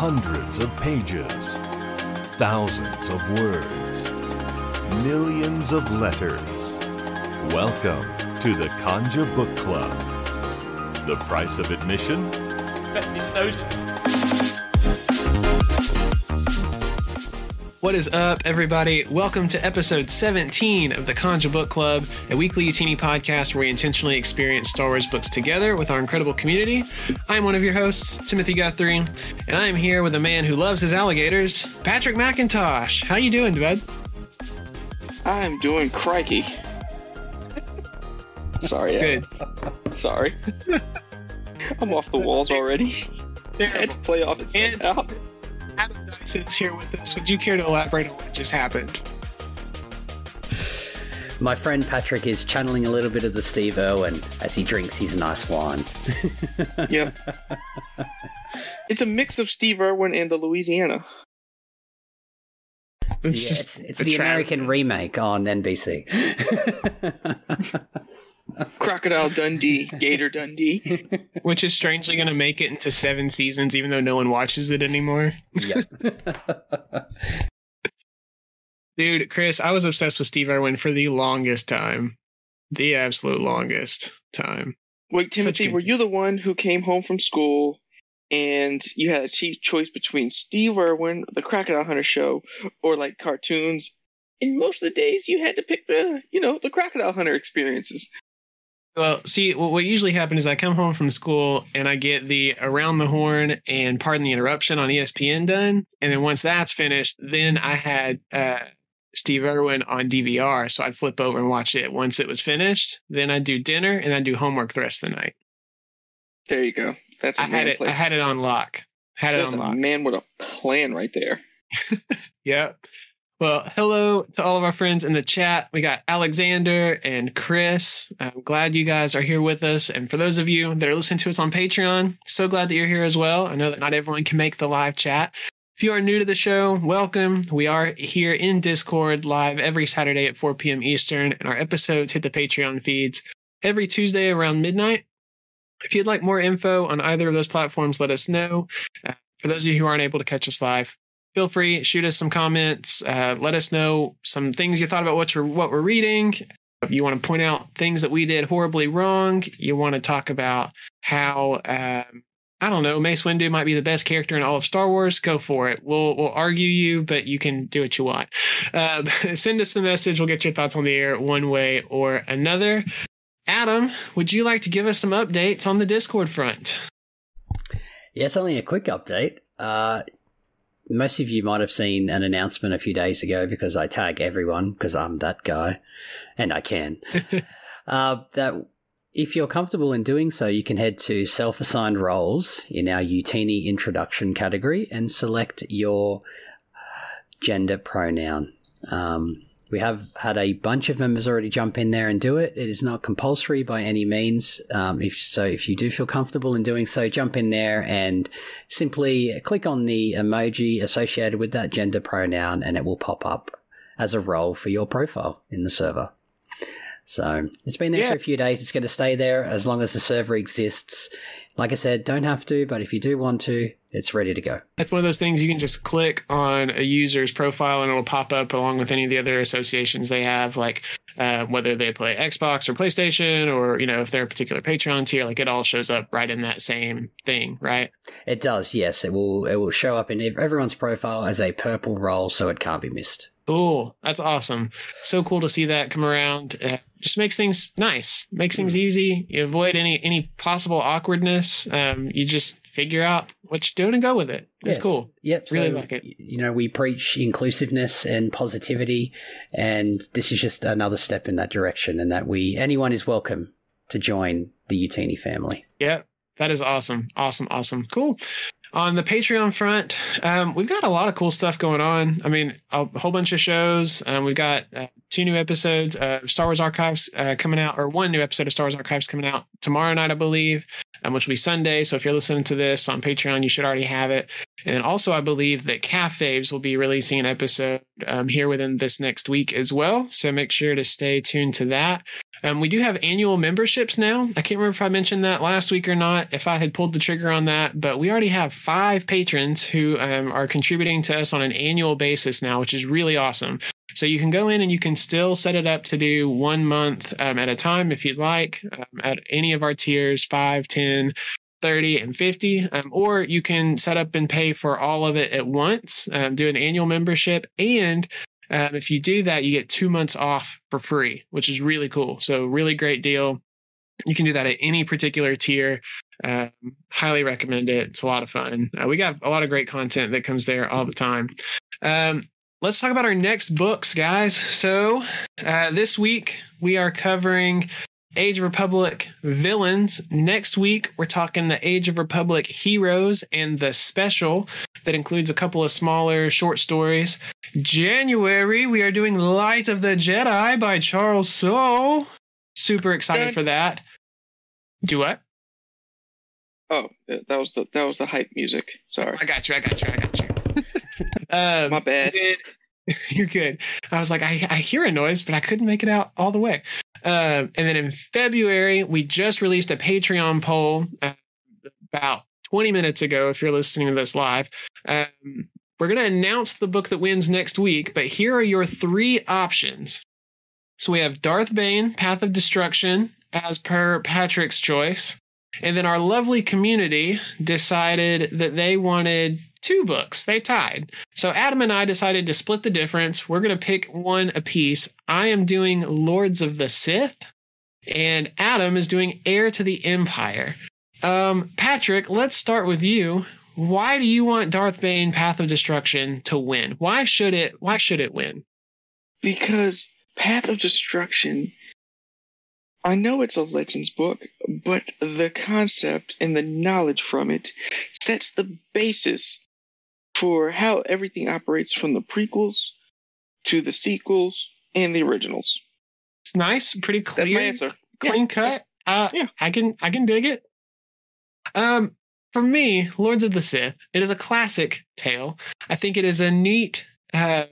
Hundreds of pages, thousands of words, millions of letters. Welcome to the Conja Book Club. The price of admission? What is up, everybody? Welcome to episode 17 of the Conja Book Club, a weekly Utini podcast where we intentionally experience Star Wars books together with our incredible community. I'm one of your hosts, Timothy Guthrie, and I am here with a man who loves his alligators, Patrick McIntosh. How you doing, bud? I'm doing crikey. Sorry. Good. Sorry. I'm off the walls already. I had to play off it And- somehow. Adam Dyson is here with us. Would you care to elaborate on what just happened? My friend Patrick is channeling a little bit of the Steve Irwin as he drinks his nice wine. Yeah. It's a mix of Steve Irwin and the Louisiana. It's yeah, just it's, it's the tra- American remake on NBC. Crocodile Dundee, Gator Dundee. which is strangely going to make it into seven seasons, even though no one watches it anymore. yep. Dude, Chris, I was obsessed with Steve Irwin for the longest time. The absolute longest time. Wait, Timothy, were you the one who came home from school and you had a cheap choice between Steve Irwin, the Crocodile Hunter show, or like cartoons? And most of the days you had to pick the, you know, the Crocodile Hunter experiences. Well, see, what usually happens is I come home from school and I get the Around the Horn and Pardon the Interruption on ESPN done. And then once that's finished, then I had uh, Steve Irwin on DVR. So I'd flip over and watch it once it was finished. Then I'd do dinner and I'd do homework the rest of the night. There you go. That's a I had it. I had it on lock. Had it on a lock. man what a plan right there. Yep. Well, hello to all of our friends in the chat. We got Alexander and Chris. I'm glad you guys are here with us. And for those of you that are listening to us on Patreon, so glad that you're here as well. I know that not everyone can make the live chat. If you are new to the show, welcome. We are here in Discord live every Saturday at 4 p.m. Eastern, and our episodes hit the Patreon feeds every Tuesday around midnight. If you'd like more info on either of those platforms, let us know. Uh, for those of you who aren't able to catch us live, feel free shoot us some comments uh, let us know some things you thought about what, you're, what we're reading. If you want to point out things that we did horribly wrong you want to talk about how um, i don't know mace windu might be the best character in all of star wars go for it. We'll we'll argue you but you can do what you want. Uh, send us a message. We'll get your thoughts on the air one way or another. Adam would you like to give us some updates on the discord front? Yeah, it's only a quick update. Uh, most of you might have seen an announcement a few days ago because I tag everyone because I'm that guy and I can. uh, that if you're comfortable in doing so, you can head to self assigned roles in our Utini introduction category and select your gender pronoun. Um, we have had a bunch of members already jump in there and do it. It is not compulsory by any means. Um, if so, if you do feel comfortable in doing so, jump in there and simply click on the emoji associated with that gender pronoun, and it will pop up as a role for your profile in the server. So it's been there Yeah. for a few days. It's going to stay there as long as the server exists. Like I said, don't have to, but if you do want to, it's ready to go. That's one of those things you can just click on a user's profile and it'll pop up along with any of the other associations they have, like uh, whether they play Xbox or PlayStation or, you know, if they're a particular Patreon tier, like it all shows up right in that same thing, right? It does, yes. It will. It will show up in everyone's profile as a purple role, so it can't be missed. Cool. That's awesome. So cool to see that come around. Uh, just makes things nice, makes things easy. You avoid any any possible awkwardness. Um, you just figure out what you're doing and go with it. It's Yes. cool. Yep. Really so, like it. You know, we preach inclusiveness and positivity, and this is just another step in that direction. And that we anyone is welcome to join the Utini family. Yep. That is awesome. Awesome. Awesome. Cool. On the Patreon front, um, we've got a lot of cool stuff going on. I mean, a whole bunch of shows. Um, we've got uh, two new episodes of Star Wars Archives uh, coming out, or one new episode of Star Wars Archives coming out tomorrow night, I believe, um, which will be Sunday. So if you're listening to this on Patreon, you should already have it. And also, I believe that Calf Faves will be releasing an episode um, here within this next week as well. So make sure to stay tuned to that. Um, we do have annual memberships now. I can't remember if I mentioned that last week or not, if I had pulled the trigger on that, but we already have five patrons who um, are contributing to us on an annual basis now, which is really awesome. So you can go in and you can still set it up to do one month um, at a time if you'd like um, at any of our tiers 5, 10, 30 and 50 um, or you can set up and pay for all of it at once um, do an annual membership and um, if you do that you get two months off for free which is really cool. So really great deal. You can do that at any particular tier. Um, highly recommend it. It's a lot of fun. Uh, we got a lot of great content that comes there all the time. Um, let's talk about our next books guys. So uh, this week we are covering Age of Republic villains. Next week, we're talking the Age of Republic heroes and the special that includes a couple of smaller short stories. January, we are doing Light of the Jedi by Charles Soule. Super excited for that. Do what? Oh, that was the that was the hype music. Sorry, I got you. I got you. I got you. um, my bad. You're good. I was like, I, I hear a noise, but I couldn't make it out all the way. Uh, and then in February, we just released a Patreon poll uh, about 20 minutes ago. If you're listening to this live, um, we're going to announce the book that wins next week. But here are your three options. So we have Darth Bane, Path of Destruction, as per Patrick's choice. And then our lovely community decided that they wanted two books. They tied. So Adam and I decided to split the difference. We're going to pick one apiece. I am doing Lords of the Sith, and Adam is doing Heir to the Empire. Um, Patrick, let's start with you. Why do you want Darth Bane Path of Destruction to win? Why should it why should it win? Because Path of Destruction, I know it's a Legends book, but the concept and the knowledge from it sets the basis for how everything operates from the prequels to the sequels and the originals. It's nice, pretty That's my clear, answer. clean Yeah. cut. Uh, Yeah. I can I can dig it. Um, for me, Lords of the Sith, it is a classic tale. I think it is a neat, uh,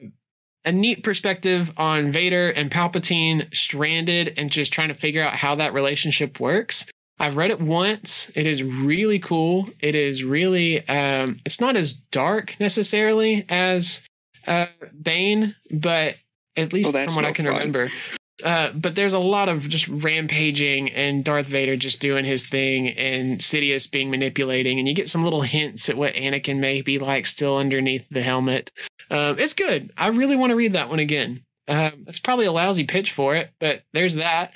a neat perspective on Vader and Palpatine stranded and just trying to figure out how that relationship works. I've read it once. It is really cool. It is really, um, it's not as dark necessarily as uh, Bane, but at least that's from what no I can fun. remember. Uh, but there's a lot of just rampaging and Darth Vader just doing his thing and Sidious being manipulating, and you get some little hints at what Anakin may be like still underneath the helmet. Um, it's good. I really want to read that one again. Um, it's probably a lousy pitch for it, but there's that.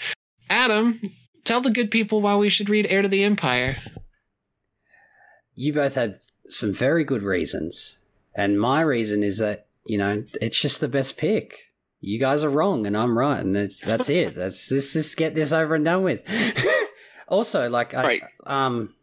Adam, tell the good people why we should read Heir to the Empire. You both had some very good reasons. And my reason is that, you know, it's just the best pick. You guys are wrong and I'm right. And that's, that's it. That's, let's just get this over and done with. also, like, I, um,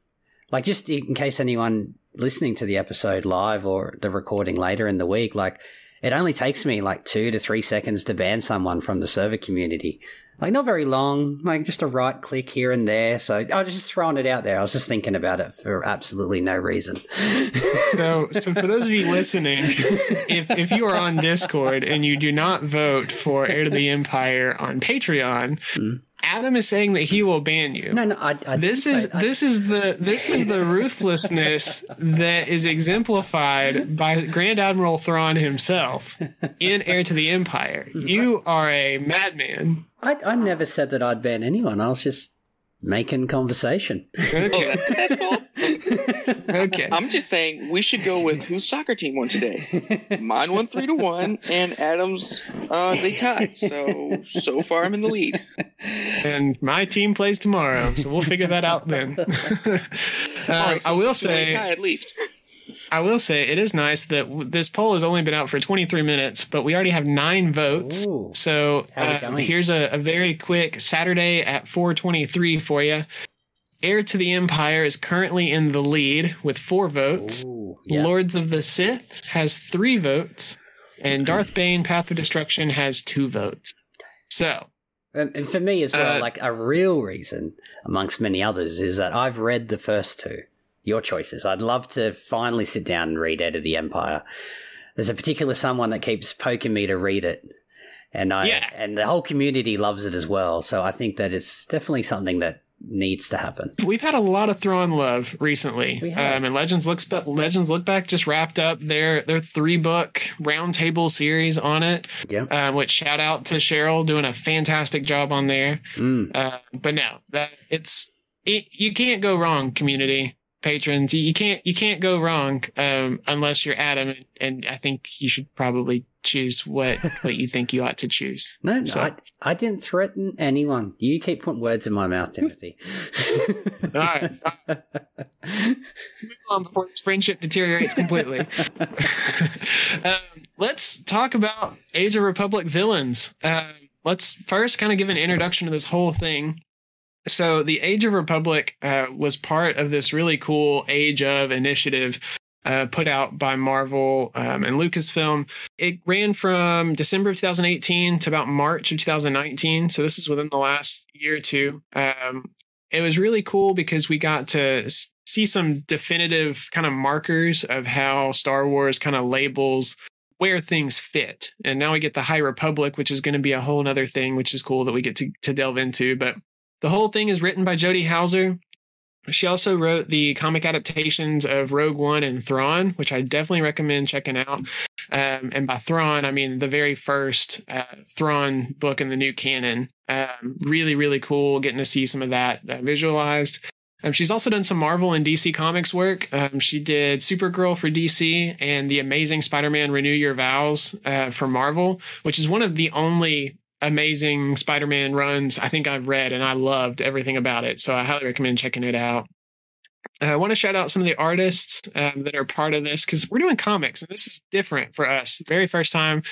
like just in case anyone listening to the episode live or the recording later in the week, like, it only takes me like two to three seconds to ban someone from the server community. Like not very long, like just a right click here and there. So I was just throwing it out there. I was just thinking about it for absolutely no reason. So, so for those of you listening, if if you are on Discord and you do not vote for Heir to the Empire on Patreon, Hmm. Adam is saying that he will ban you. no, no, I, I this is I- this is the this is the ruthlessness that is exemplified by Grand Admiral Thrawn himself in Heir to the Empire. You are a madman. I, I never said that I'd ban anyone. I was just making conversation. Oh, Okay, that, that's cool. okay. I'm just saying we should go with whose soccer team won today. Mine won three to one, and Adams uh, they tied. So so far I'm in the lead. And my team plays tomorrow, so we'll figure that out then. Uh, right, so I will say. tie at least. I will say it is nice that w- this poll has only been out for 23 minutes, but we already have nine votes. Ooh. So uh, here's a, a very quick Saturday at 4:23 for you. Heir to the Empire is currently in the lead with four votes. Ooh, yeah. Lords of the Sith has three votes, and Darth Bane: Path of Destruction has two votes. So And, for me as well, Uh, like a real reason, amongst many others, is that I've read the first two. Your choices. I'd love to finally sit down and read Heir to the Empire. There's a particular someone that keeps poking me to read it. and I Yeah. and the whole community loves it as well. So I think that it's definitely something that needs to happen. We've had a lot of Thrawn love recently, We have. um, and Legends looks ba- Legends Look Back just wrapped up their their three book roundtable series on it. Yeah. Uh, which shout out to Cheryl doing a fantastic job on there. Mm. Uh, but no, that it's it, you can't go wrong, community patrons. You, can't you can't go wrong um, unless you're Adam, and, and I think you should probably choose what what you think you ought to choose. No, no, So- I, I didn't threaten anyone. You keep putting words in my mouth, Timothy. All right, move on before this friendship deteriorates completely. um, let's talk about Age of Republic villains. Uh, let's first kind of give an introduction to this whole thing. So, the Age of Republic uh, was part of this really cool Age of initiative uh, put out by Marvel um, and Lucasfilm. It ran from December of 2018 to about March of 2019. So, this is within the last year or two. Um, it was really cool because we got to see some definitive kind of markers of how Star Wars kind of labels where things fit. And now we get the High Republic, which is going to be a whole other thing, which is cool that we get to, to delve into. But the whole thing is written by Jody Houser. She also wrote the comic adaptations of Rogue One and Thrawn, which I definitely recommend checking out. Um, and by Thrawn, I mean the very first uh, Thrawn book in the new canon. Um, really, really cool getting to see some of that uh, visualized. Um, she's also done some Marvel and DC Comics work. Um, she did Supergirl for DC and the Amazing Spider-Man Renew Your Vows uh, for Marvel, which is one of the only amazing Spider-Man runs I think I've read, and I loved everything about it. So I highly recommend checking it out. Uh, I want to shout out some of the artists um, that are part of this because we're doing comics, and this is different for us. Very first time.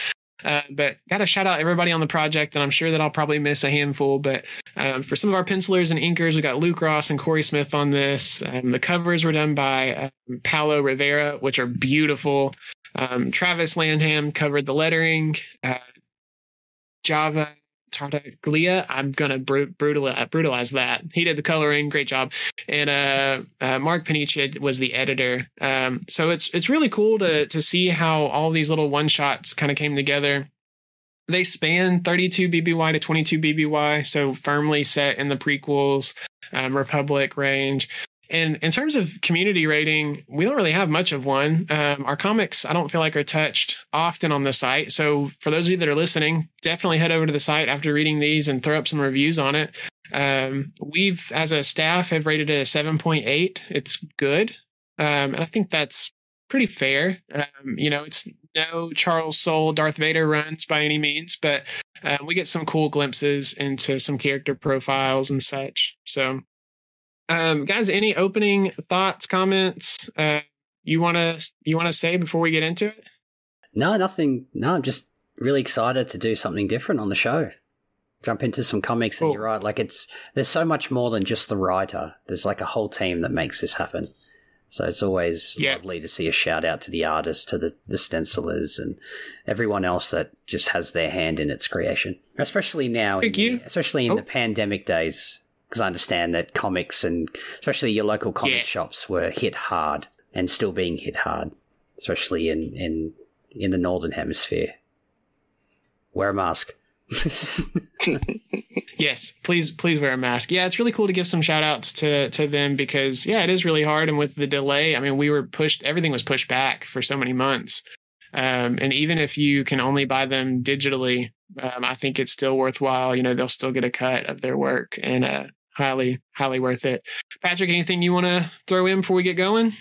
Uh, but got to shout out everybody on the project, and I'm sure that I'll probably miss a handful. But um, for some of our pencilers and inkers, we got Luke Ross and Cory Smith on this. Um, the covers were done by um, Paolo Rivera, which are beautiful. Um, Travis Lanham covered the lettering. Uh, Java Tartaglia, I'm gonna bru- brutalize, brutalize that. He did the coloring, great job. And uh, uh, Mark Paniccia was the editor. Um, so it's it's really cool to to see how all these little one shots kind of came together they span 32 BBY to 22 BBY, so firmly set in the prequels, um, Republic range. And in terms of community rating, we don't really have much of one. Um, our comics, I don't feel like are touched often on the site. So for those of you that are listening, definitely head over to the site after reading these and throw up some reviews on it. Um, we've, as a staff, have rated it a 7.8. It's good. Um, and I think that's pretty fair. Um, you know, it's no Charles Soule Darth Vader runs by any means, but uh, we get some cool glimpses into some character profiles and such. So, um, guys, any opening thoughts, comments uh, you want to you want to say before we get into it? No, nothing. No, I'm just really excited to do something different on the show. Jump into some comics, and you're right. Like it's there's so much more than just the writer. There's like a whole team that makes this happen. So it's always Yeah. lovely to see a shout out to the artists, to the, the stencilers, and everyone else that just has their hand in its creation. Especially now, in Thank you. especially in Oh. the pandemic days, because I understand that comics and especially your local comic Yeah. shops were hit hard and still being hit hard, especially in in in the northern hemisphere. Wear a mask. Yes, please please wear a mask. Yeah, it's really cool to give some shout outs to to them because yeah, it is really hard and with the delay, I mean, we were pushed everything was pushed back for so many months. Um, and even if you can only buy them digitally, um, I think it's still worthwhile. You know, they'll still get a cut of their work and uh highly highly worth it. Patrick, anything you want to throw in before we get going?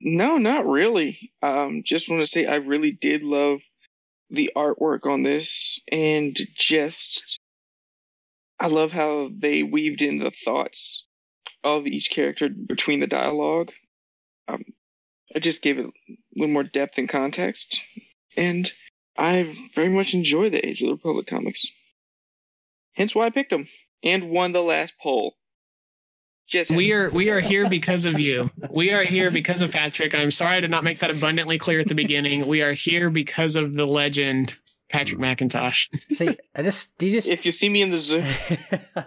No, not really. Um, just want to say I really did love the artwork on this, and just I love how they weaved in the thoughts of each character between the dialogue. Um, it just gave it a little more depth and context, and I very much enjoy the Age of the Republic comics. Hence why I picked them and won the last poll. Just We are we are here because of you. We are here because of Patrick. I'm sorry I did not make that abundantly clear at the beginning. We are here because of the legend Patrick McIntosh. See, I just do you just if you see me in the zoo.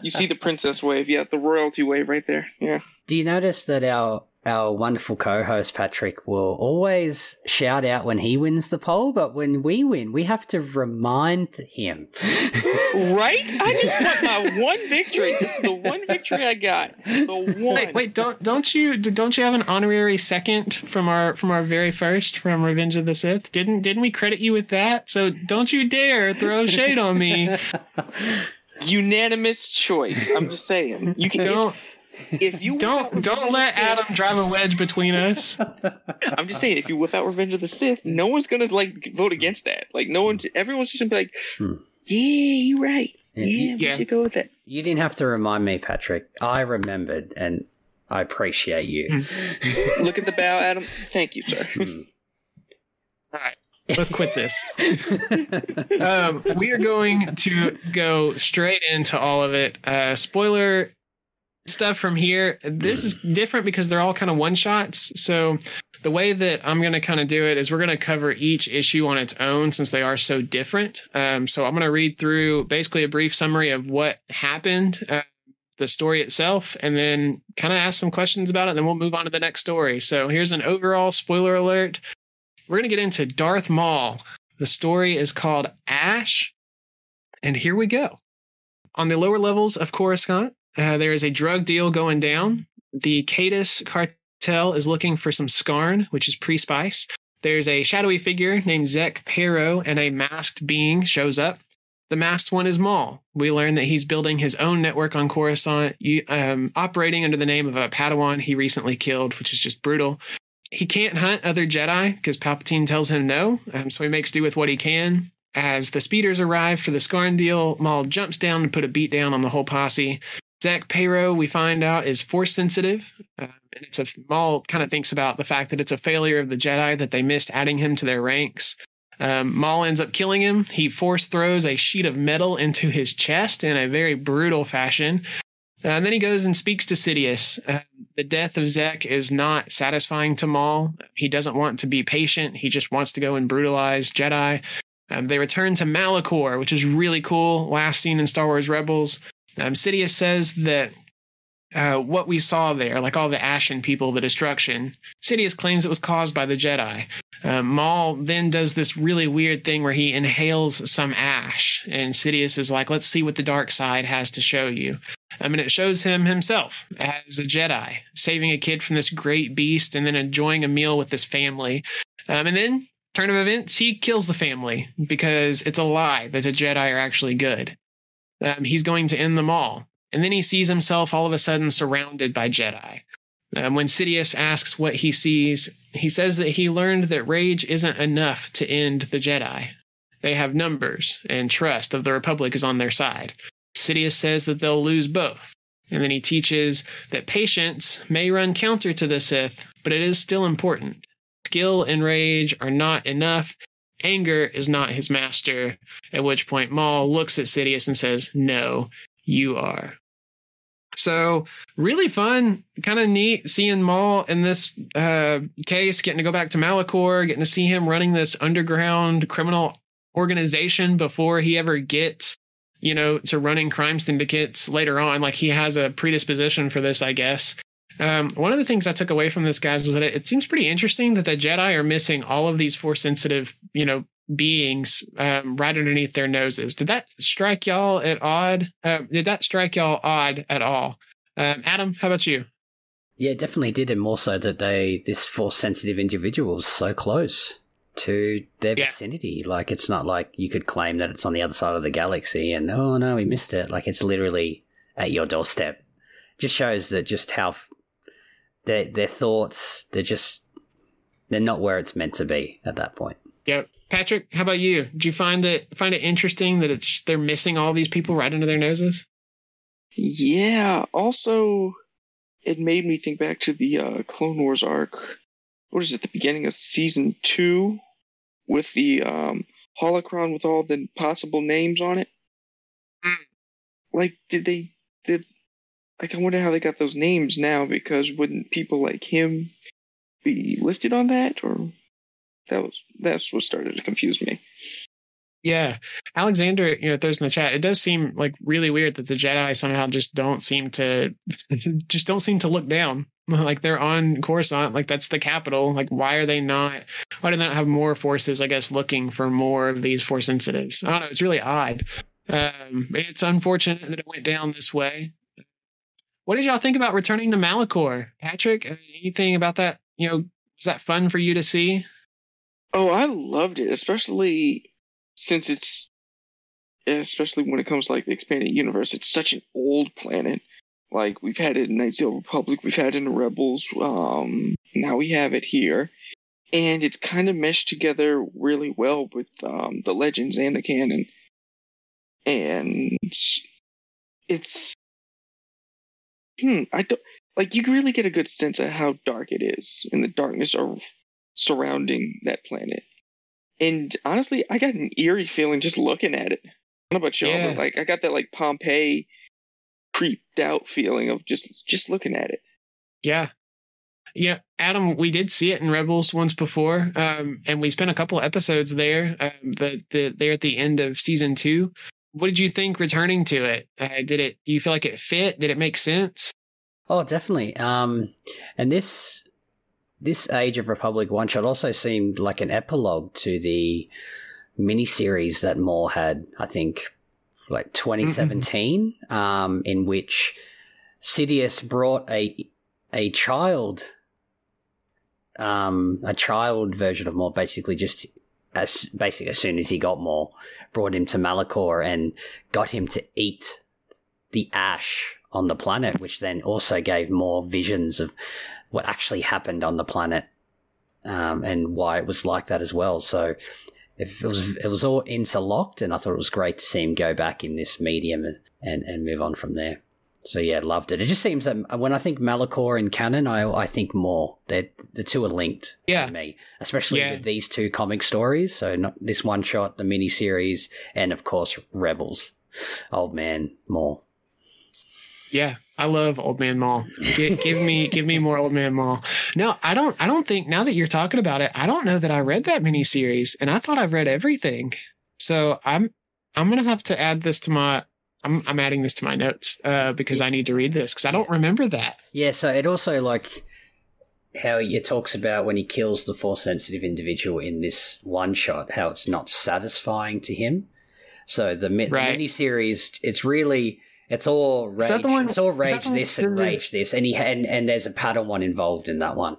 You see the princess wave, yeah, the royalty wave right there. Yeah. do you notice that our our wonderful co-host Patrick will always shout out when he wins the poll, but when we win, we have to remind him. right? I just want my one victory. This is the one victory I got. The one. Wait, wait, don't don't you don't you have an honorary second from our from our very first from Revenge of the Sith? Didn't didn't we credit you with that? So don't you dare throw shade on me. Unanimous choice. I'm just saying. You can Don't if you don't don't of the let Sith- Adam drive a wedge between us. I'm just saying, if you whip out Revenge of the Sith, no one's gonna like vote against that. Like no one, everyone's just gonna be like, Hmm. "Yeah, you're right. Yeah, Yeah, yeah. we should go with that." You didn't have to remind me, Patrick. I remembered, and I appreciate you. Look at the bow, Adam. Thank you, sir. Hmm. All right, let's quit this. um, we are going to go straight into all of it. Uh, spoiler stuff from here. This is different because they're all kind of one shots. So the way that I'm going to kind of do it is we're going to cover each issue on its own since they are so different. Um, so I'm going to read through basically a brief summary of what happened. Uh, the story itself, and then kind of ask some questions about it. And then we'll move on to the next story. So here's an overall spoiler alert. We're going to get into Darth Maul. The story is called Ash. And here we go. On the lower levels of Coruscant, uh, there is a drug deal going down. The Cadis cartel is looking for some Scarn, which is pre spice. There's a shadowy figure named Zek Pero, and a masked being shows up. The masked one is Maul. We learn that he's building his own network on Coruscant, um, operating under the name of a Padawan he recently killed, which is just brutal he can't hunt other Jedi because Palpatine tells him no. Um, so he makes do with what he can. As the speeders arrive for the Scarn deal, Maul jumps down to put a beat down on the whole posse. Zek Pero, we find out, is force sensitive. Uh, and it's a Maul kind of thinks about the fact that it's a failure of the Jedi that they missed adding him to their ranks. Um, Maul ends up killing him. He force throws a sheet of metal into his chest in a very brutal fashion. Uh, and then he goes and speaks to Sidious. Uh, the death of Zek is not satisfying to Maul. He doesn't want to be patient. He just wants to go and brutalize Jedi. Um, they return to Malachor, which is really cool. Last seen in Star Wars Rebels. Um, Sidious says that uh, what we saw there, like all the Ashen people, the destruction, Sidious claims it was caused by the Jedi. Um, Maul then does this really weird thing where he inhales some ash, and Sidious is like, "Let's see what the dark side has to show you." I mean, it shows him himself as a Jedi, saving a kid from this great beast and then enjoying a meal with his family. Um, and then, turn of events, he kills the family because it's a lie that the Jedi are actually good. Um, he's going to end them all. And then he sees himself all of a sudden surrounded by Jedi. Um, when Sidious asks what he sees, he says that he learned that rage isn't enough to end the Jedi. They have numbers, and trust of the Republic is on their side. Sidious says that they'll lose both. And then he teaches that patience may run counter to the Sith, but it is still important. Skill and rage are not enough. Anger is not his master. At which point Maul looks at Sidious and says, No, you are. So, really fun, kind of neat seeing Maul in this uh, case, getting to go back to Malachor, getting to see him running this underground criminal organization before he ever gets you know, to running crime syndicates later on. Like he has a predisposition for this, I guess. Um, one of the things I took away from this, guys, was that it, it seems pretty interesting that the Jedi are missing all of these force sensitive, you know, beings um, right underneath their noses. Did that strike y'all at odd? Uh, did that strike y'all odd at all? Um, Adam, how about you? Yeah, definitely did, and more so that they this force sensitive individuals so close to their Yeah. vicinity. Like it's not like you could claim that it's on the other side of the galaxy and oh no, we missed it. Like it's literally at your doorstep. Just shows that just how their their thoughts they're just they're not where it's meant to be at that point. Yep. Patrick, how about you? Did you find it find it interesting that it's they're missing all these people right under their noses? Yeah. Also, it made me think back to the uh, Clone Wars arc. What is it? The beginning of season two, with the um, holocron with all the possible names on it. Mm. Like, did they did? Like, I wonder how they got those names now. Because wouldn't people like him be listed on that, or that was that's what started to confuse me. Yeah, Alexander, you know, throws in the chat. It does seem like really weird that the Jedi somehow just don't seem to, just don't seem to look down. Like they're on Coruscant, like that's the capital. Like why are they not? Why do they not have more forces? I guess looking for more of these force sensitives. I don't know. It's really odd. Um, it's unfortunate that it went down this way. What did y'all think about returning to Malachor, Patrick? Uh, anything about that? You know, was that fun for you to see? Oh, I loved it, especially since it's especially when it comes to like the expanded universe. It's such an old planet. Like we've had it in Knights of Republic, we've had it in the Rebels. Um, now we have it here, and it's kind of meshed together really well with um, the legends and the canon. And it's hmm, I don't like you really get a good sense of how dark it is and the darkness of surrounding that planet. And honestly, I got an eerie feeling just looking at it. I don't know about y'all, Yeah. but like I got that like Pompeii creeped out feeling of just just looking at it. Yeah. Yeah, Adam, we did see it in Rebels once before, um, and we spent a couple episodes there. Um, the the there at the end of season two. What did you think returning to it? Uh, did it? Do you feel like it fit? Did it make sense? Oh, definitely. Um, and this this Age of Republic one shot also seemed like an epilogue to the miniseries that Maul had. I think like 2017, um, in which Sidious brought a a child, um, a child version of Maul, basically just as basically as soon as he got Maul, brought him to Malachor and got him to eat the ash on the planet, which then also gave Maul visions of what actually happened on the planet um, and why it was like that as well. So it was it was all interlocked, and I thought it was great to see him go back in this medium and, and, and move on from there. So yeah, loved it. It just seems that when I think Malachor and canon, I I think Maul. They the two are linked Yeah. to me, especially Yeah. with these two comic stories. So not this one shot, the mini series, and of course Rebels. Old man Maul. Yeah, I love Old Man Maul. Give, give me, give me more Old Man Maul. No, I don't. I don't think now that you're talking about it, I don't know that I read that mini series, and I thought I've read everything. So I'm, I'm gonna have to add this to my. I'm, I'm adding this to my notes uh, because I need to read this because I don't remember that. Yeah, so it also like how it talks about when he kills the force sensitive individual in this one shot, how it's not satisfying to him. So the, mi- Right. mini series, it's really it's all rage. one- it's all rage the one- this and rage this, and he and and there's a Padawan involved in that one.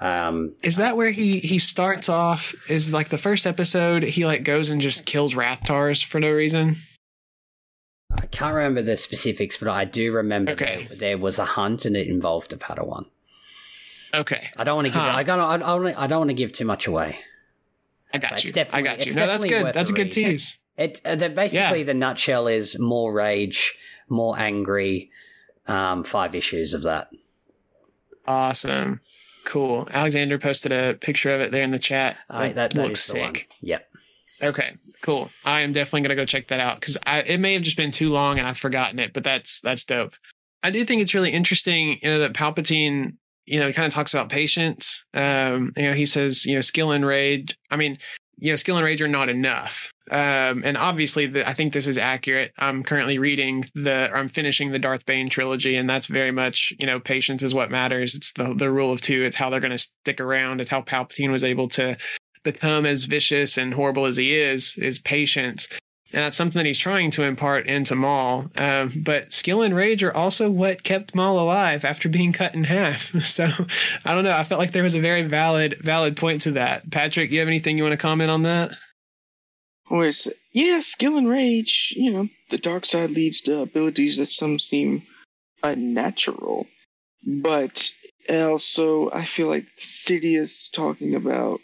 Um, Is that where he he starts off? Is like the first episode he like goes and just kills Rathtars for no reason. I can't remember the specifics, but I do remember Okay. there, there was a hunt and it involved a Padawan. Okay, I don't want to give. Huh. I don't. I don't. I don't want to give too much away. I got It's you. I got you. No, that's good. That's a a good tease. It uh, the, basically Yeah. the nutshell is more rage, more angry. Um, five issues of that. Awesome. Cool. Alexander posted a picture of it there in the chat. Uh, that that looks is the one. sick. Yep. Okay, cool. I am definitely gonna go check that out because it may have just been too long and I've forgotten it, but that's that's dope. I do think it's really interesting, you know, that Palpatine, you know, kind of talks about patience. Um, you know, he says, you know, skill and rage. I mean, you know, skill and rage are not enough. Um, and obviously, the, I think this is accurate. I'm currently reading the, I'm finishing the Darth Bane trilogy, and that's very much, you know, patience is what matters. It's the the rule of two. It's how they're going to stick around. It's how Palpatine was able to become as vicious and horrible as he is. Is patience. And that's something that he's trying to impart into Maul. Um, but skill and rage are also what kept Maul alive after being cut in half. So I don't know. I felt like there was a very valid valid point to that. Patrick, you have anything you want to comment on that? Whereas, yeah, skill and rage, you know, the dark side leads to abilities that some seem unnatural. But also, I feel like Sidious talking about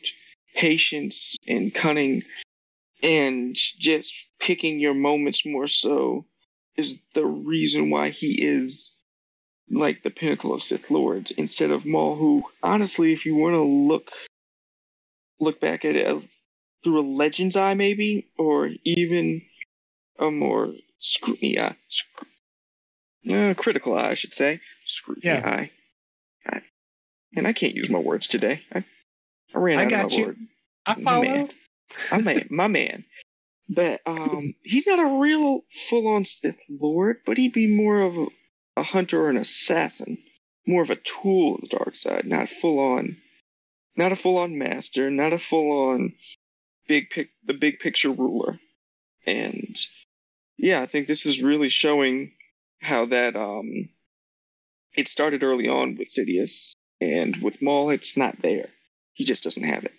patience and cunning and just picking your moments more so is the reason why he is like the pinnacle of Sith Lords instead of Maul, who honestly, if you want to look look back at it as through a legend's eye, maybe, or even a more scrutiny eye, sc- uh, critical eye, I should say, scrutiny Yeah. eye. I, and I can't use my words today. I, I ran I out got of my you. I follow. man. My man, my man. But um, he's not a real full-on Sith Lord, but he'd be more of a, a hunter or an assassin, more of a tool of the dark side, not full-on, not a full-on master, not a full-on big pic, the big picture ruler. And yeah, I think this is really showing how that um, it started early on with Sidious, and with Maul, it's not there. He just doesn't have it.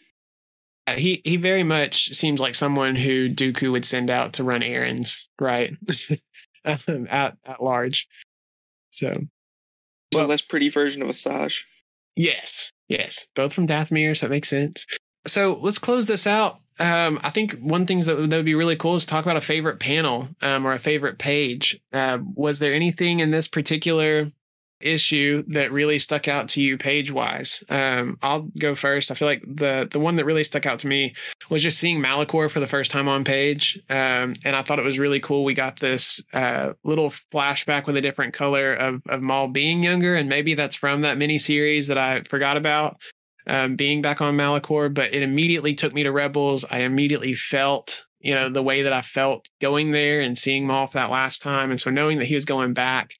Uh, he he very much seems like someone who Dooku would send out to run errands, right? at at large. So, so well, less pretty version of Asajj. Yes, yes, both from Dathomir, so that makes sense. So let's close this out. Um, I think one thing that, that would be really cool is talk about a favorite panel um, or a favorite page. Uh, was there anything in this particular issue that really stuck out to you page wise? Um, I'll go first. I feel like the the one that really stuck out to me was just seeing Malachor for the first time on page, um, and I thought it was really cool. We got this uh, little flashback with a different color of of Maul being younger, and maybe that's from that mini series that I forgot about. Um, being back on Malachor, but it immediately took me to Rebels. I immediately felt, you know, the way that I felt going there and seeing Maul for that last time. And so knowing that he was going back,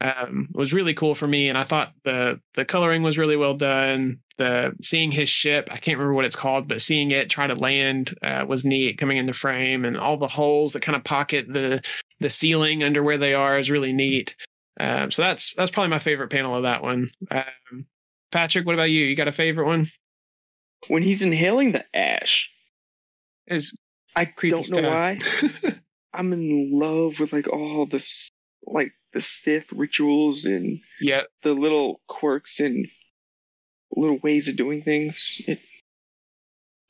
um, was really cool for me. And I thought the the coloring was really well done. The seeing his ship, I can't remember what it's called, but seeing it try to land uh, was neat coming into frame, and all the holes that kind of pocket the the ceiling under where they are is really neat. Um, so that's that's probably my favorite panel of that one. Um, Patrick, what about you? You got a favorite one? When he's inhaling the ash, is I don't stuff. know why. I'm in love with like all this like the Sith rituals and yeah, the little quirks and little ways of doing things. It,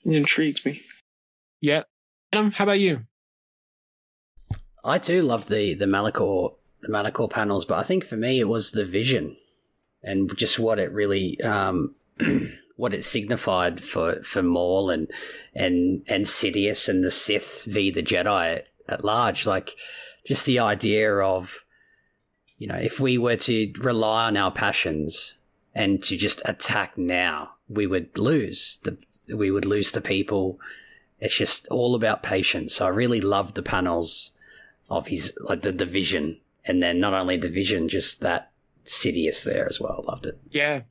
it intrigues me. Yeah. Adam, how about you? I too love the the Malachor the Malachor panels, but I think for me it was the vision and just what it really um, what it signified for for Maul and and and Sidious and the Sith v the Jedi at large. Like just the idea of you know, if we were to rely on our passions and to just attack now, we would lose. The, we would lose the people. It's just all about patience. So I really loved the panels of his, like the division, and then not only the vision, just that Sidious there as well. Loved it. Yeah,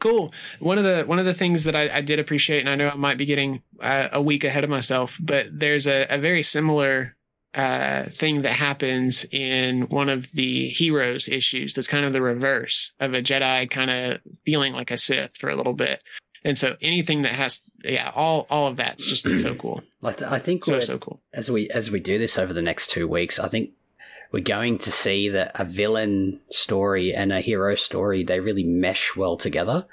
cool. One of the one of the things that I, I did appreciate, and I know I might be getting uh, a week ahead of myself, but there's a, a very similar uh, thing that happens in one of the heroes issues that's kind of the reverse of a Jedi kind of feeling like a Sith for a little bit. And so anything that has, yeah, all all of that's just so cool. I, th- I think so so cool. As we as we do this over the next two weeks, I think we're going to see that a villain story and a hero story they really mesh well together.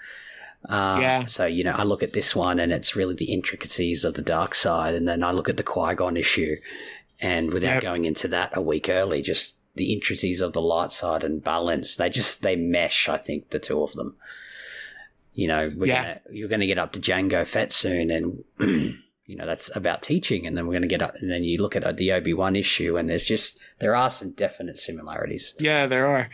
Uh, yeah. So you know, I look at this one and it's really the intricacies of the dark side, and then I look at the Qui Gon issue, and without yep. going into that a week early, just the intricacies of the light side and balance, they just they mesh. I think the two of them. You know, yeah. Gonna, you're going to get up to Jango Fett soon, and you know that's about teaching, and then we're going to get up, and then you look at the Obi Wan issue, and there's just there are some definite similarities. Yeah, there are,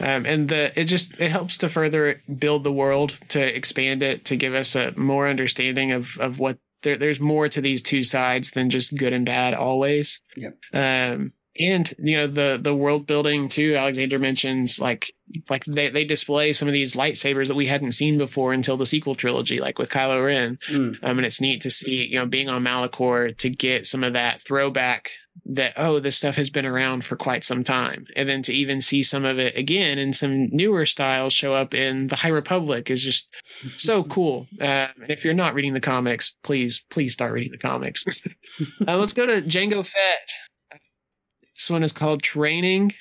um, and the it just it helps to further build the world, to expand it, to give us a more understanding of of what there, there's more to these two sides than just good and bad always. Yep. Um, and you know the the world building too. Alexander mentions like like they they display some of these lightsabers that we hadn't seen before until the sequel trilogy, like with Kylo Ren. Mm. Um, and it's neat to see you know being on Malachor to get some of that throwback that oh this stuff has been around for quite some time. And then to even see some of it again in some newer styles show up in the high republic is just so cool. Um, and if you're not reading the comics please please start reading the comics. Uh, let's go to jango fett. This one is called training.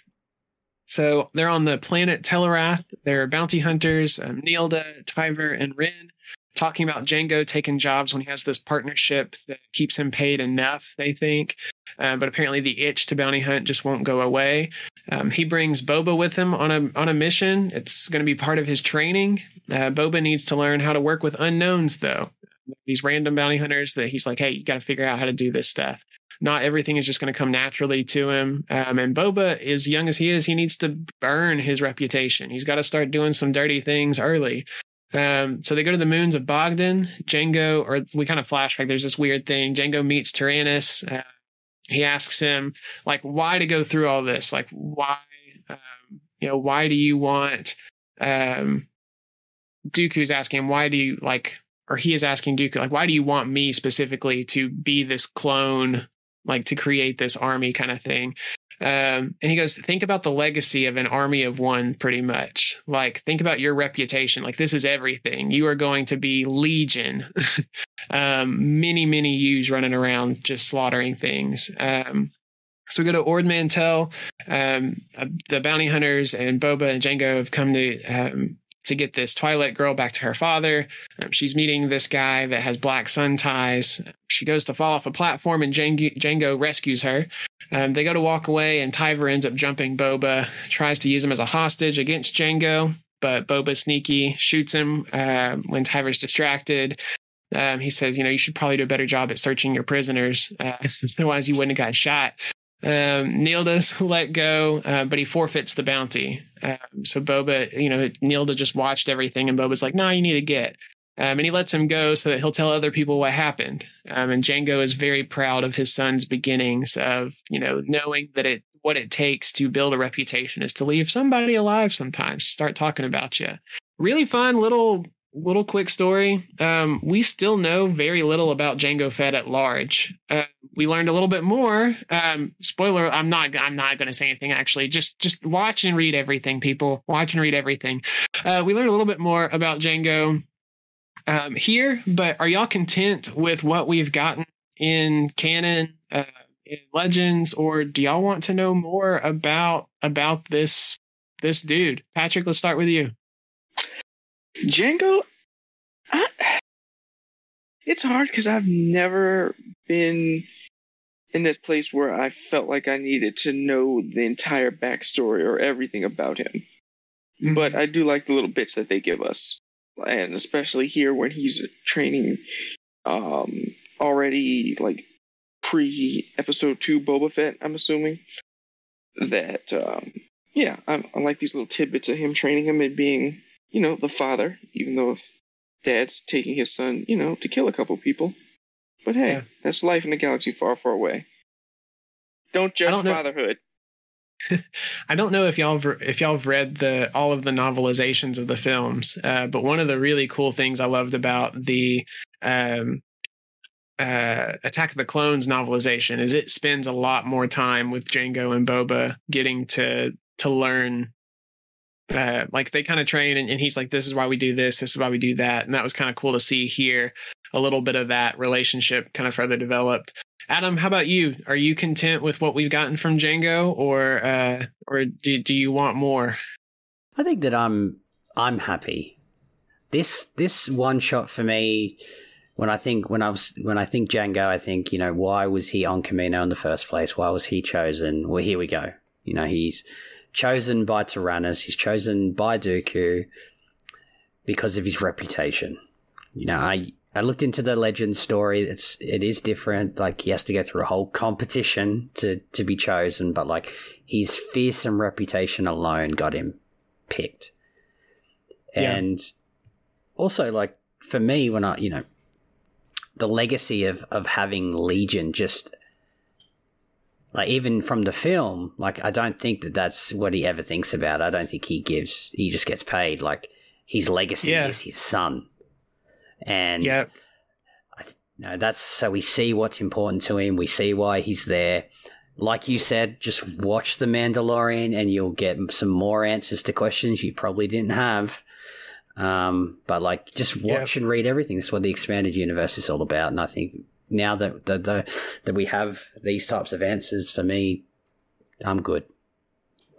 So they're on the planet telarath they're bounty hunters um, Neelda, Tyver, and Rin talking about Jango taking jobs when he has this partnership that keeps him paid enough, they think. Uh, but apparently the itch to bounty hunt just won't go away. Um, he brings Boba with him on a on a mission. It's going to be part of his training. Uh, Boba needs to learn how to work with unknowns, though. These random bounty hunters that he's like, hey, you got to figure out how to do this stuff. Not everything is just going to come naturally to him. Um, and Boba, as young as he is, he needs to burn his reputation. He's got to start doing some dirty things early. Um, so they go to the moons of Bogden. Jango, or we kind of flashback. There's this weird thing. Jango meets Tyrannus. Uh, he asks him like why to go through all this like why um, you know why do you want um dooku's asking him why do you like or he is asking dooku like why do you want me specifically to be this clone like to create this army kind of thing um, and he goes, think about the legacy of an army of one, pretty much. Like, think about your reputation. Like, this is everything. You are going to be legion. um, many, many Yu's running around just slaughtering things. Um, so we go to Ord Mantell. Um, uh, the bounty hunters and Boba and Jango have come to um, to get this Twilight girl back to her father. Um, she's meeting this guy that has black sun ties. She goes to fall off a platform and Jango, Jango rescues her. Um, they go to walk away and Tyver ends up jumping Boba, tries to use him as a hostage against Jango, but Boba sneaky, shoots him uh, when Tyver's distracted. Um, he says, you know, you should probably do a better job at searching your prisoners. Uh, otherwise, you wouldn't have got shot. Um, does let go, uh, but he forfeits the bounty. Um, so Boba, you know, Nilda just watched everything, and Boba's like, "No, nah, you need to get." Um, and he lets him go so that he'll tell other people what happened. Um, and Jango is very proud of his son's beginnings of, you know, knowing that it what it takes to build a reputation is to leave somebody alive sometimes. Start talking about you. Really fun little little quick story. Um, we still know very little about Jango Fett at large. Uh, we learned a little bit more. Um, spoiler: I'm not. I'm not going to say anything. Actually, just just watch and read everything, people. Watch and read everything. Uh, we learned a little bit more about Jango um, here, but are y'all content with what we've gotten in canon? Uh, in legends or do y'all want to know more about about this this dude patrick let's start with you Jango, I, it's hard because I've never been in this place where I felt like I needed to know the entire backstory or everything about him. Mm-hmm. But I do like the little bits that they give us, and especially here when he's training, um, already like pre episode two Boba Fett. I'm assuming that, um, yeah, I, I like these little tidbits of him training him and being you know, the father, even though if dad's taking his son, you know, to kill a couple people. But hey, yeah. that's life in a galaxy far, far away. Don't judge don't fatherhood. I don't know if y'all have, if y'all have read the all of the novelizations of the films, uh, but one of the really cool things I loved about the um, uh, Attack of the Clones novelization is it spends a lot more time with Jango and Boba getting to to learn uh, like they kind of train and, and, he's like this is why we do this this is why we do that and that was kind of cool to see here a little bit of that relationship kind of further developed adam how about you are you content with what we've gotten from jango or uh, or do, do you want more i think that i'm i'm happy this this one shot for me when I think when I was when I think Jango, I think you know why was he on Kamino in the first place? Why was he chosen? Well, here we go. You know he's chosen by Tyrannus. He's chosen by Dooku because of his reputation. You know, I I looked into the legend story. It's it is different. Like he has to go through a whole competition to to be chosen, but like his fearsome reputation alone got him picked. Yeah. And also, like for me, when I you know the legacy of of having Legion just like even from the film, like I don't think that that's what he ever thinks about. I don't think he gives. He just gets paid. Like his legacy yeah. is his son, and yeah, you know, that's so we see what's important to him. We see why he's there. Like you said, just watch The Mandalorian, and you'll get some more answers to questions you probably didn't have. Um, but like, just watch and read everything. That's what the expanded universe is all about, and I think now that that that we have these types of answers for me, I'm good.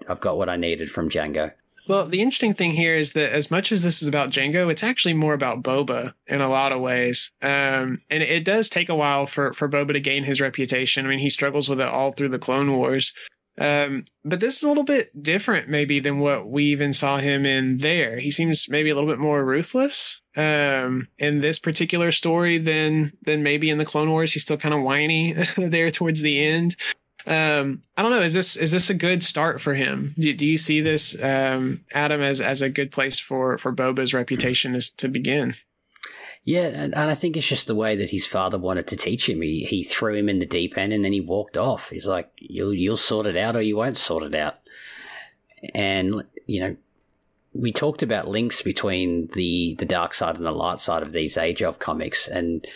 I've got what I needed from Jango. Well, the interesting thing here is that as much as this is about Jango, it's actually more about Boba in a lot of ways. Um, and it does take a while for, for Boba to gain his reputation. I mean, he struggles with it all through the Clone Wars. Um, but this is a little bit different, maybe, than what we even saw him in there. He seems maybe a little bit more ruthless um, in this particular story than than maybe in the Clone Wars. He's still kind of whiny there towards the end. Um, I don't know. Is this is this a good start for him? Do, do you see this, um, Adam, as as a good place for for Boba's reputation is to begin? Yeah, and, and I think it's just the way that his father wanted to teach him. He he threw him in the deep end and then he walked off. He's like, "You'll you'll sort it out, or you won't sort it out." And you know, we talked about links between the the dark side and the light side of these Age of comics, and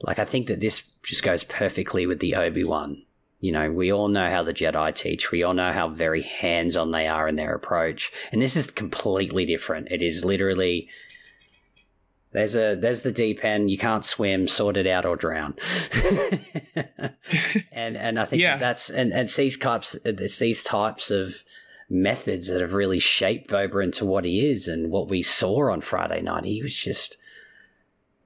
like I think that this just goes perfectly with the Obi Wan. You know, we all know how the Jedi teach. We all know how very hands on they are in their approach, and this is completely different. It is literally there's a there's the deep end. You can't swim. Sort it out or drown. and and I think Yeah. that's and and it's these types it's these types of methods that have really shaped Boba into what he is and what we saw on Friday night. He was just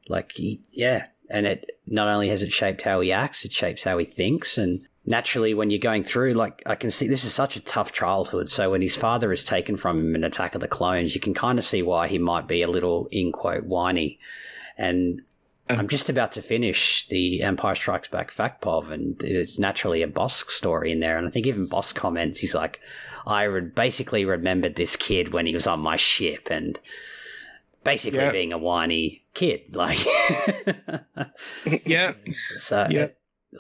like he, yeah, and it not only has it shaped how he acts, it shapes how he thinks and. Naturally, when you're going through, like I can see, this is such a tough childhood. So when his father is taken from him in Attack of the Clones, you can kind of see why he might be a little in quote whiny. And I'm just about to finish the Empire Strikes Back fact pov, and there's naturally a Bossk story in there. And I think even Bossk comments, he's like, I re- basically remembered this kid when he was on my ship, and basically Yeah. being a whiny kid, like. Yeah. So, Yeah.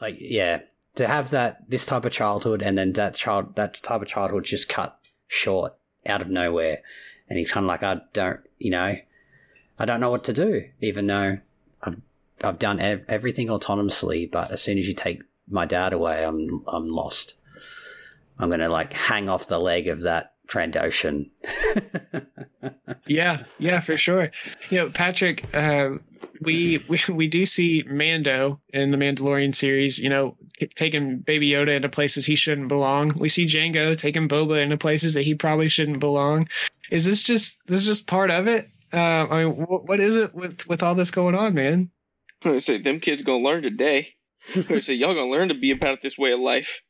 like, yeah, to have that this type of childhood, and then that child that type of childhood just cut short out of nowhere, and he's kind of like, I don't, you know, I don't know what to do, even though I've I've done ev- everything autonomously, but as soon as you take my dad away, I'm I'm lost. I'm gonna like hang off the leg of that Trandoshan. Yeah, yeah, for sure. You know, Patrick, uh, we, we we do see Mando in the Mandalorian series. You know, taking Baby Yoda into places he shouldn't belong. We see Jango taking Boba into places that he probably shouldn't belong. Is this just this is just part of it? Uh, I mean, wh- what is it with with all this going on, man? I say them kids gonna learn today. I say y'all gonna learn to be about this way of life.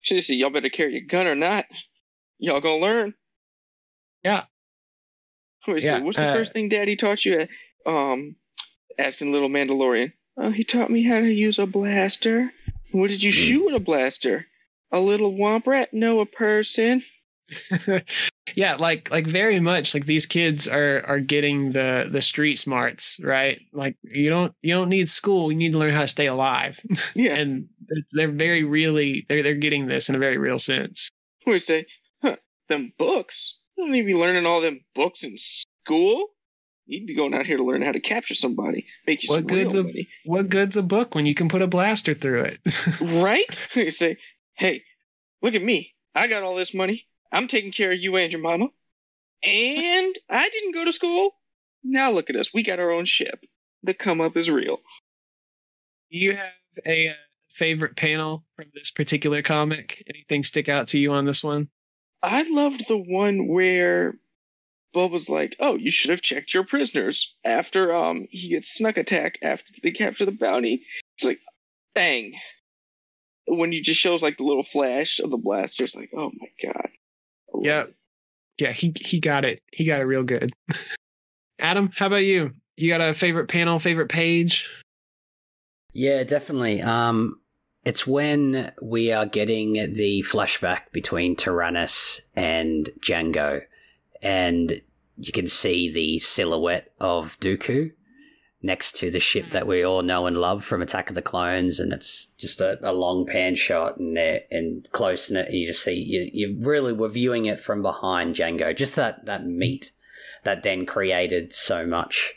Should say y'all better carry a gun or not. Y'all gonna learn. Yeah. I say, Yeah, what's the uh, first thing Daddy taught you? At, Um, asking little Mandalorian. Oh, he taught me how to use a blaster. What did you Hmm. shoot with a blaster? A little womp rat? No, a person. yeah, like like very much like these kids are are getting the the street smarts, right? Like you don't you don't need school, you need to learn how to stay alive. Yeah. and they're very really they're they're getting this in a very real sense. We say, huh, them books? You don't need to be learning all them books in school. You'd be going out here to learn how to capture somebody, make you What some good's real a- money. What good's a book when you can put a blaster through it? Right? You say, hey, look at me. I got all this money. I'm taking care of you and your mama. And I didn't go to school. Now look at us. We got our own ship. The come up is real. You have a uh, favorite panel from this particular comic? Anything stick out to you on this one? I loved the one where Bob was like, "Oh, you should have checked your prisoners." After um he gets snuck attack after they capture the bounty, it's like, bang. When you just shows like the little flash of the blaster, it's like, oh my god. Yeah. it. Yeah, he he got it. He got it real good. Adam, how about you? You got a favorite panel, favorite page? Yeah, definitely. Um, it's when we are getting the flashback between Tyrannus and Jango, and you can see the silhouette of Dooku next to the ship that we all know and love from Attack of the Clones, and it's just a, a long pan shot and and close, and you just see you, you really were viewing it from behind Jango. Just that that meat that then created so much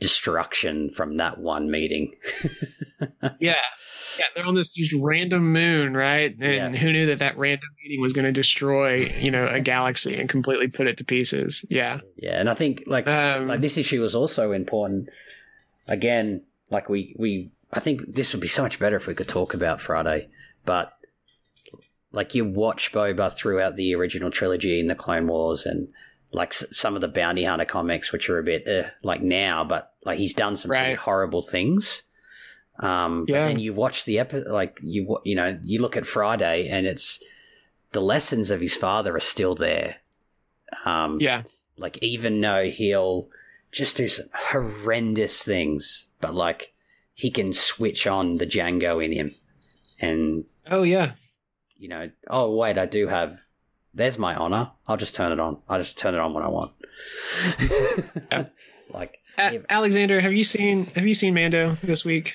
destruction from that one meeting. Yeah. Yeah, they're on this just random moon, right? And Yeah. who knew that that random meeting was going to destroy, you know, a galaxy and completely put it to pieces? Yeah. Yeah, and I think like Um, like this issue was also important. Again, like we we I think this would be so much better if we could talk about Friday, but like you watch Boba throughout the original trilogy in the Clone Wars and like some of the bounty hunter comics, which are a bit uh, like now, but like he's done some pretty Right. horrible things. Um, Yeah. But then you watch the episode, like you you know you look at Friday and it's the lessons of his father are still there. Um, Yeah. like even though he'll just do some horrendous things, but like he can switch on the Jango in him, and Oh, yeah. you know, oh wait, I do have. There's my honor. I'll just turn it on. I'll just turn it on when I want. Yeah. Like A- Alexander, have you seen have you seen Mando this week?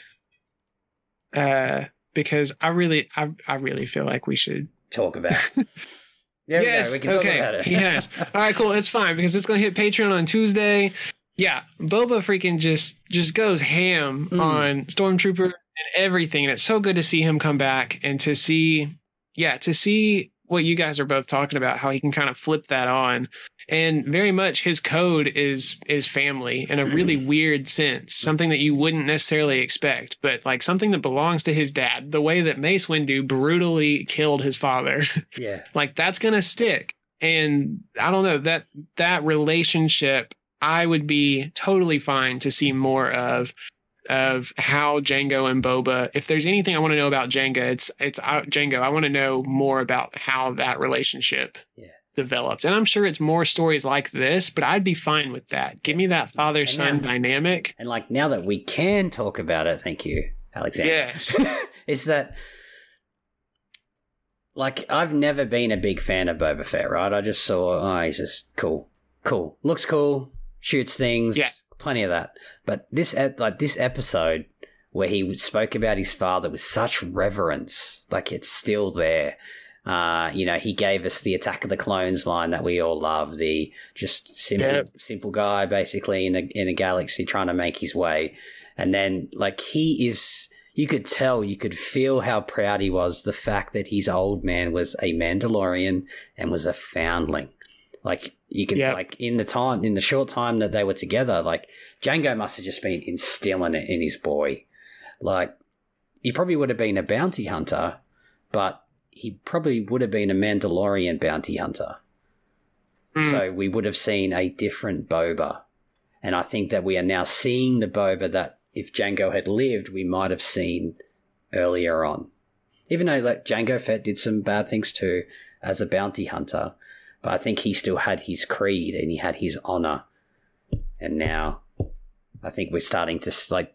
Uh, because I really, I, I really feel like we should. Talk about. yes. we. We can okay. talk about it. he has. All right. Cool. It's fine because it's to hit Patreon on Tuesday. Yeah, Boba freaking just just goes ham Mm. on Stormtrooper and everything, and it's so good to see him come back and to see, yeah, to see what you guys are both talking about, how he can kind of flip that on, and very much his code is is family in a really weird sense, something that you wouldn't necessarily expect, but like something that belongs to his dad, the way that Mace Windu brutally killed his father yeah. like that's gonna stick and i don't know that that relationship i would be totally fine to see more of of how Jango and Boba. If there's anything I want to know about Jango, it's it's uh, Jango. I want to know more about how that relationship Yeah. Developed. And I'm sure it's more stories like this, but I'd be fine with that. Give me that father son dynamic. And like now that we can talk about it, thank you, Alexander. Yes. is that like I've never been a big fan of Boba Fett, right? I just saw oh he's just cool. Cool. Looks cool, shoots things, Yeah. plenty of that. But this like this episode where he spoke about his father with such reverence, like it's still there. Uh, you know, he gave us the Attack of the Clones line that we all love. The just simple, Yep. simple guy, basically in a in a galaxy trying to make his way, and then like he is. You could tell, you could feel how proud he was. The fact that his old man was a Mandalorian and was a foundling. Like you could, Yep. like in the time, in the short time that they were together, like Jango must have just been instilling it in his boy. Like he probably would have been a bounty hunter, but he probably would have been a Mandalorian bounty hunter. Mm. So we would have seen a different Boba. And I think that we are now seeing the Boba that if Jango had lived, we might have seen earlier on. Even though like Jango Fett did some bad things too as a bounty hunter, but I think he still had his creed and he had his honor. And now I think we're starting to like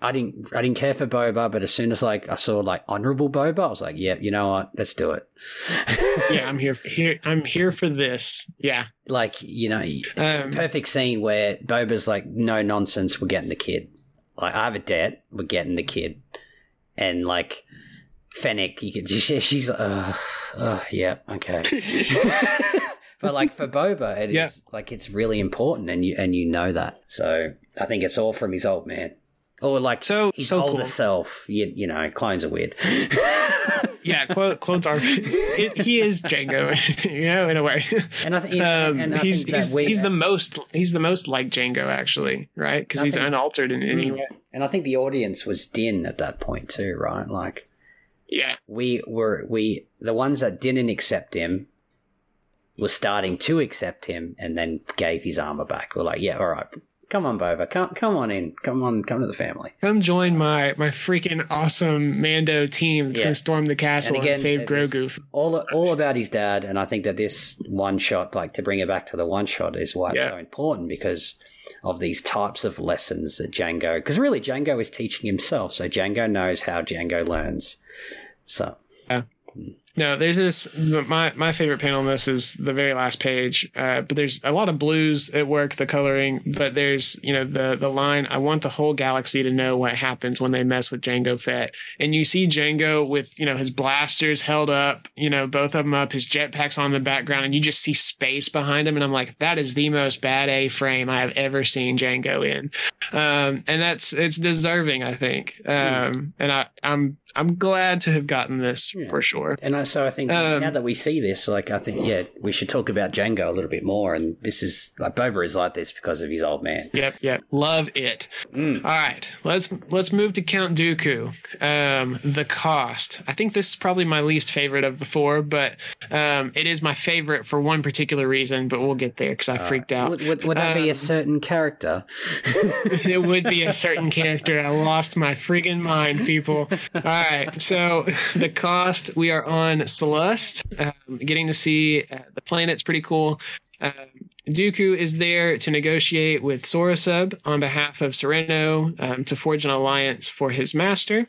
I didn't I didn't care for Boba, but as soon as like I saw like honorable Boba, I was like, yeah, you know what, let's do it. yeah, I'm here. Here, I'm here for this. Yeah, like you know, it's Um, a perfect scene where Boba's like, no nonsense, we're getting the kid. Like I have a debt, we're getting the kid, and like Fennec, you could she, she's like, yeah, okay. but like for Boba, it is Yeah. like it's really important, and you and you know that. So I think it's all from his old man, or like So- his so older cool. self. You, you know, clones are weird. yeah. Clo- clones are. It, he is Jango, you know, in a way. and I think Um, and I he's think he's, he's the most he's the most like Jango actually, right? Because he's think- unaltered in any Mm. way. and I think the audience was Din at that point too, right? Like. Yeah, we were we the ones that didn't accept him were starting to accept him and then gave his armor back. We're like, yeah, all right, come on, Boba, come come on in, come on, come to the family. come join my my freaking awesome Mando team that's Yeah. gonna storm the castle and, save it was Grogu. All all about his dad, and I think that this one shot, like to bring it back to the one shot, is why it's Yeah. so important because of these types of lessons that Jango. Because really, Jango is teaching himself, so Jango knows how Jango learns. So hmm. No, there's this. My my favorite panel on this is the very last page. Uh, but there's a lot of blues at work, the coloring. But there's you know the the line. I want the whole galaxy to know what happens when they mess with Jango Fett. And you see Jango with you know his blasters held up, you know both of them up, his jetpacks on the background, and you just see space behind him. And I'm like, that is the most bad A frame I have ever seen Jango in. Um, and that's it's deserving, I think. Um, and I I'm I'm glad to have gotten this Yeah. for sure. And I, so I think Um, now that we see this, like I think, yeah, we should talk about Jango a little bit more. And this is like Boba is like this because of his old man. Yep, yep. Love it. Mm. All right, let's let's move to Count Dooku. Um, the cost. I think this is probably my least favorite of the four, but um, it is my favorite for one particular reason. But we'll get there because I freaked out. Would, would, would that be a Um, certain character? it would be a certain character. I lost my friggin' mind, people. All right, so the cost. We are on Celeste, um, getting to see uh, the planet's pretty cool. Um, Dooku is there to negotiate with SoroSuub on behalf of Serenno um, to forge an alliance for his master.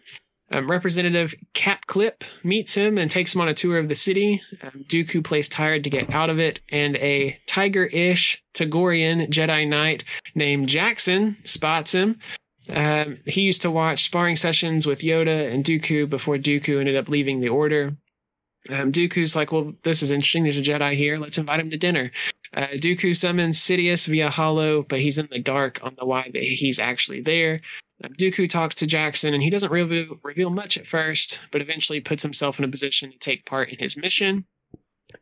Um, Representative Cap Clip meets him and takes him on a tour of the city. Um, Dooku plays tired to get out of it, and a tiger ish Togorian Jedi Knight named Jak'Sin spots him. Um, he used to watch sparring sessions with Yoda and Dooku before Dooku ended up leaving the Order. Um, Dooku's like, well, this is interesting. There's a Jedi here. Let's invite him to dinner. Uh, Dooku summons Sidious via holo, but he's in the dark on the why that he's actually there. Um, Dooku talks to Jak'Sin, and he doesn't reveal, reveal much at first, but eventually puts himself in a position to take part in his mission.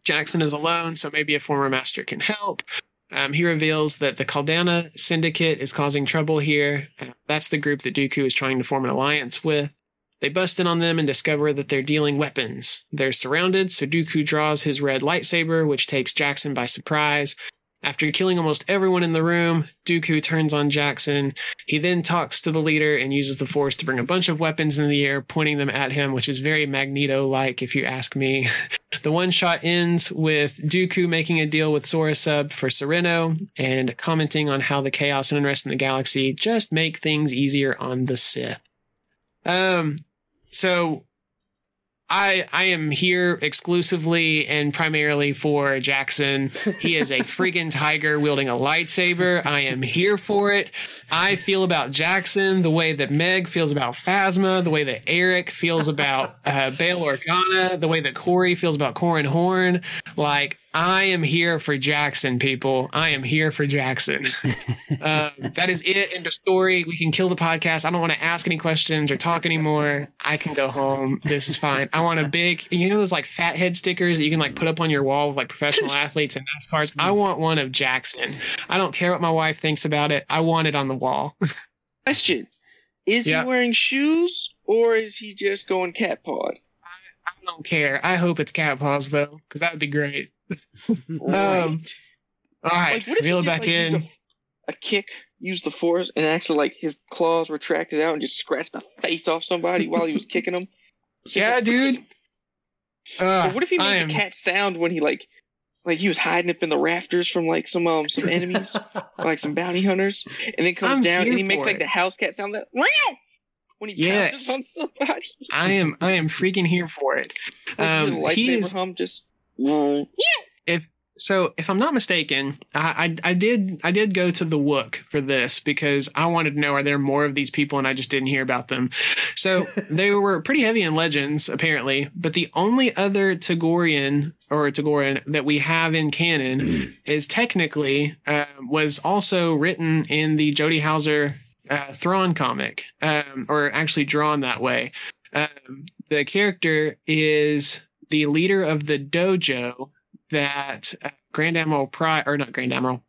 Jak'Sin is alone, so maybe a former master can help. Um, he reveals that the Caldana Syndicate is causing trouble here. Uh, that's the group that Dooku is trying to form an alliance with. They bust in on them and discover that they're dealing weapons. They're surrounded, so Dooku draws his red lightsaber, which takes Jak'Sin by surprise. After killing almost everyone in the room, Dooku turns on Jak'Sin. He then talks to the leader and uses the Force to bring a bunch of weapons in the air, pointing them at him, which is very Magneto like, if you ask me. the one shot ends with Dooku making a deal with SoroSuub for Serenno and commenting on how the chaos and unrest in the galaxy just make things easier on the Sith. Um, so I I am here exclusively and primarily for Jak'Sin. He is a friggin' tiger wielding a lightsaber. I am here for it. I feel about Jak'Sin the way that Meg feels about Phasma, the way that Eric feels about uh, Bail Organa, the way that Corey feels about Corran Horn. Like I am here for Jak'Sin, people. I am here for Jak'Sin. um, that is it. End of story. We can kill the podcast. I don't want to ask any questions or talk anymore. I can go home. This is fine. I want a big, you know, those like fat head stickers that you can like put up on your wall with like professional athletes and NASCARs. I want one of Jak'Sin. I don't care what my wife thinks about it. I want it on the wall. Question: Is Yeah. he wearing shoes or is he just going cat pawed? I don't care. I hope it's cat paws though, because that would be great. Right. Um, All right, like, what if he reel it back like, in. A, a kick, use the force, and actually like his claws retracted out and just scratched the face off somebody while he was kicking him. Yeah, like- dude. Uh, Or what if he I made am the cat sound when he like, like he was hiding up in the rafters from like some um some enemies, like some bounty hunters, and then comes I'm down and he makes for like the house cat sound that meow when he Yes. pounces on somebody. I am I am freaking here for it. Like, Um, the he lightsaber is- hum just. Yeah. if so if i'm not mistaken I, I i did i did go to the wook for this because i wanted to know are there more of these people and i just didn't hear about them so they were pretty heavy in legends apparently but the only other tagorian or tagorian that we have in canon is technically uh, was also written in the Jody Houser uh, Thrawn comic, um, or actually drawn that way. Um, the character is the leader of the dojo that uh, Grand Admiral Pryce, or not Grand Admiral,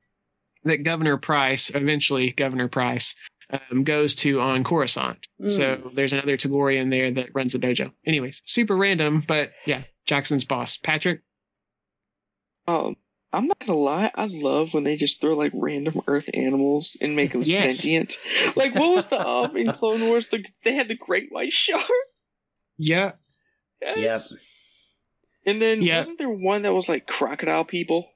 that Governor Pryce, eventually Governor Pryce, um, goes to on Coruscant. Mm. So there's another Tagorian there that runs the dojo. Anyways, super random, but yeah, Jak'Sin's boss. Patrick? Um, I'm not gonna lie, I love when they just throw like random Earth animals and make them Yes. sentient. Like what was the um in Clone Wars? The they had the Great White Shark. Yeah. Yes. Yep. And then Yeah. wasn't there one that was like crocodile people?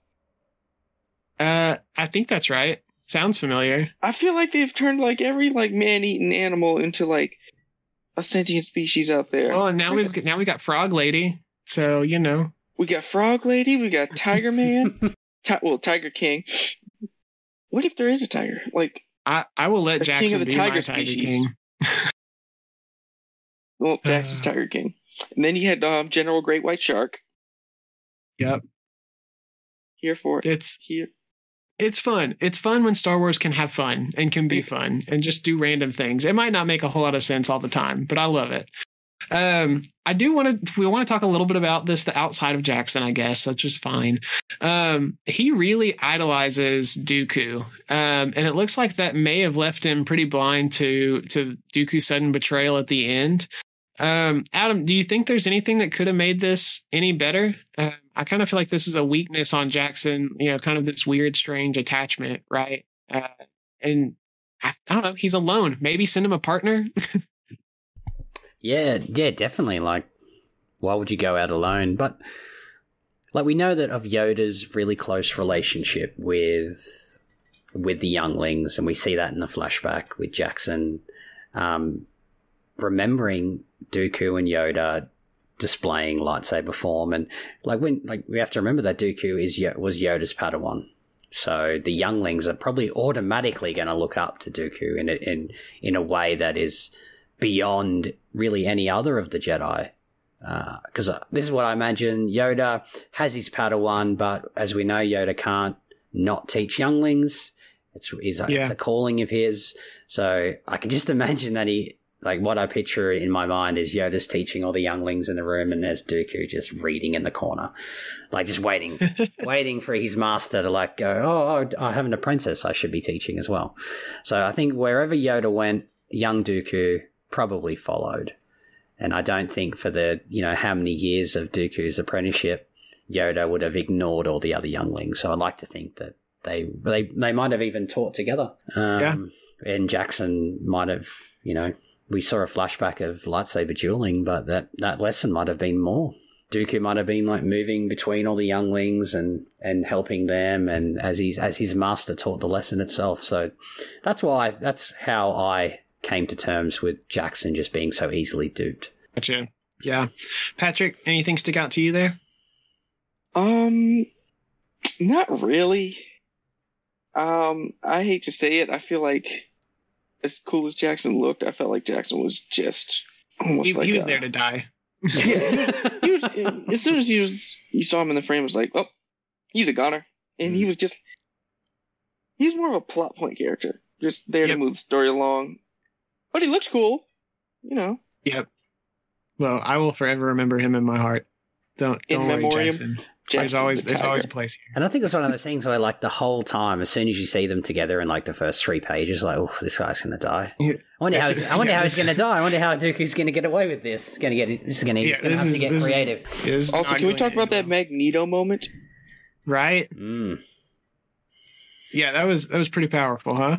Uh, I think that's right. Sounds familiar. I feel like they've turned like every like man-eating animal into like a sentient species out there. Well, and now we've now we got Frog Lady. So you know, we got Frog Lady, we got Tiger Man, Ti- well Tiger King. What if there is a tiger? Like, I I will let The king Jak'Sin of the be my tiger Tiger species. King. well, Jak'Sin's Uh. Tiger King. And then you had um, General Great White Shark. Yep. Here for it. It's Here. it's fun. It's fun when Star Wars can have fun and can be fun and just do random things. It might not make a whole lot of sense all the time, but I love it. Um, I do want to we want to talk a little bit about this the outside of Jak'Sin, I guess, which is fine. Um, he really idolizes Dooku. Um, and it looks like that may have left him pretty blind to to Dooku's sudden betrayal at the end. Um, Adam, do you think there's anything that could have made this any better? Uh, I kind of feel like this is a weakness on Jak'Sin, you know, kind of this weird, strange attachment, right? Uh, and I, I don't know, he's alone. Maybe send him a partner. Yeah, yeah, definitely. Like, why would you go out alone? But, like, we know that of Yoda's really close relationship with with the younglings, and we see that in the flashback with Jak'Sin. Um, remembering Dooku and Yoda displaying lightsaber form, and like when like we have to remember that Dooku is was Yoda's Padawan. So the younglings are probably automatically going to look up to Dooku in a, in in a way that is beyond really any other of the Jedi. Because uh, uh, this is what I imagine Yoda has his Padawan, but as we know, Yoda can't not teach younglings. It's, it's, yeah. it's a calling of his. So I can just imagine that he, like, what I picture in my mind is Yoda's teaching all the younglings in the room, and there's Dooku just reading in the corner, like just waiting, waiting for his master to like go. Oh, oh, I have an apprentice. I should be teaching as well. So I think wherever Yoda went, young Dooku probably followed. And I don't think for the you know how many years of Dooku's apprenticeship, Yoda would have ignored all the other younglings. So I like to think that they they they might have even taught together. Um, yeah. And Jackson might have, you know, we saw a flashback of lightsaber dueling, but that that lesson might have been more. Dooku might have been like moving between all the younglings and and helping them, and as he's as his master taught the lesson itself. So that's why that's how I came to terms with Jak'Sin just being so easily duped. Gotcha. Yeah, Patrick, anything stick out to you there? Um, not really. Um, I hate to say it. I feel like as cool as Jak'Sin looked, I felt like Jak'Sin was just almost he, like he was a, there to die. yeah, he was, he was, as soon as he was, you saw him in the frame, it was like, oh, he's a goner, and he mm-hmm. was just, he's more of a plot point character, just there yep. to move the story along. But he looks cool, you know. Yep. Well, I will forever remember him in my heart. Don't don't memoriam. Worry, Jak'Sin. There's always the there's always a place here. And I think it's one of those things where like the whole time, as soon as you see them together in like the first three pages, like, oh, this guy's gonna die. Yeah. I wonder how he's, I wonder yeah, how he's gonna die. I wonder how Dooku's gonna get away with this. Gonna get this is gonna, yeah, gonna have is, to get creative. Is, also, can we talk about that Magneto moment? Right. Mm. Yeah, that was that was pretty powerful, huh?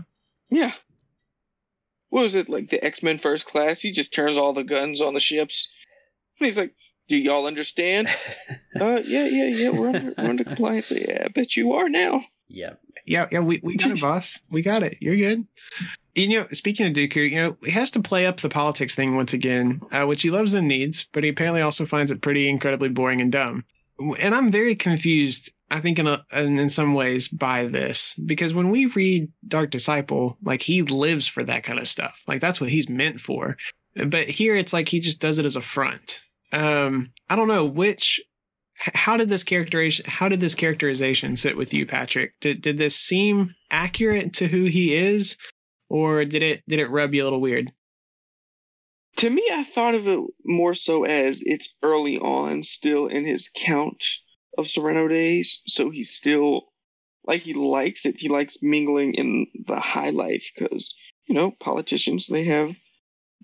Yeah. What was it like? The X Men First Class? He just turns all the guns on the ships. And he's like, do y'all understand? uh, yeah, yeah, yeah. We're under, we're under compliance. Yeah, I bet you are now. Yeah, yeah, yeah. We we got it, boss. We got it. You're good. You know, speaking of Dooku, you know, he has to play up the politics thing once again, uh, which he loves and needs, but he apparently also finds it pretty incredibly boring and dumb. And I'm very confused. I think in a, in, in some ways by this because when we read Dark Disciple, like he lives for that kind of stuff. Like that's what he's meant for. But here it's like he just does it as a front um, I don't know which. How did this characterization? How did this characterization sit with you, Patrick? Did did this seem accurate to who he is, or did it did it rub you a little weird? To me, I thought of it more so as it's early on, still in his count of Serenno days, so he's still like he likes it. He likes mingling in the high life because you know politicians they have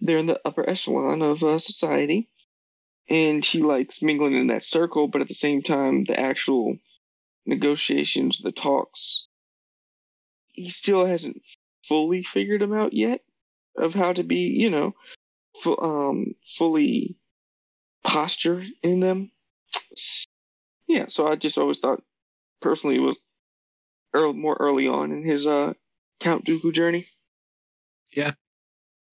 they're in the upper echelon of uh, society and he likes mingling in that circle, but at the same time, the actual negotiations, the talks, he still hasn't fully figured them out yet of how to be, you know, um, fully posture in them. Yeah, so I just always thought personally it was early, more early on in his uh, Count Dooku journey. Yeah,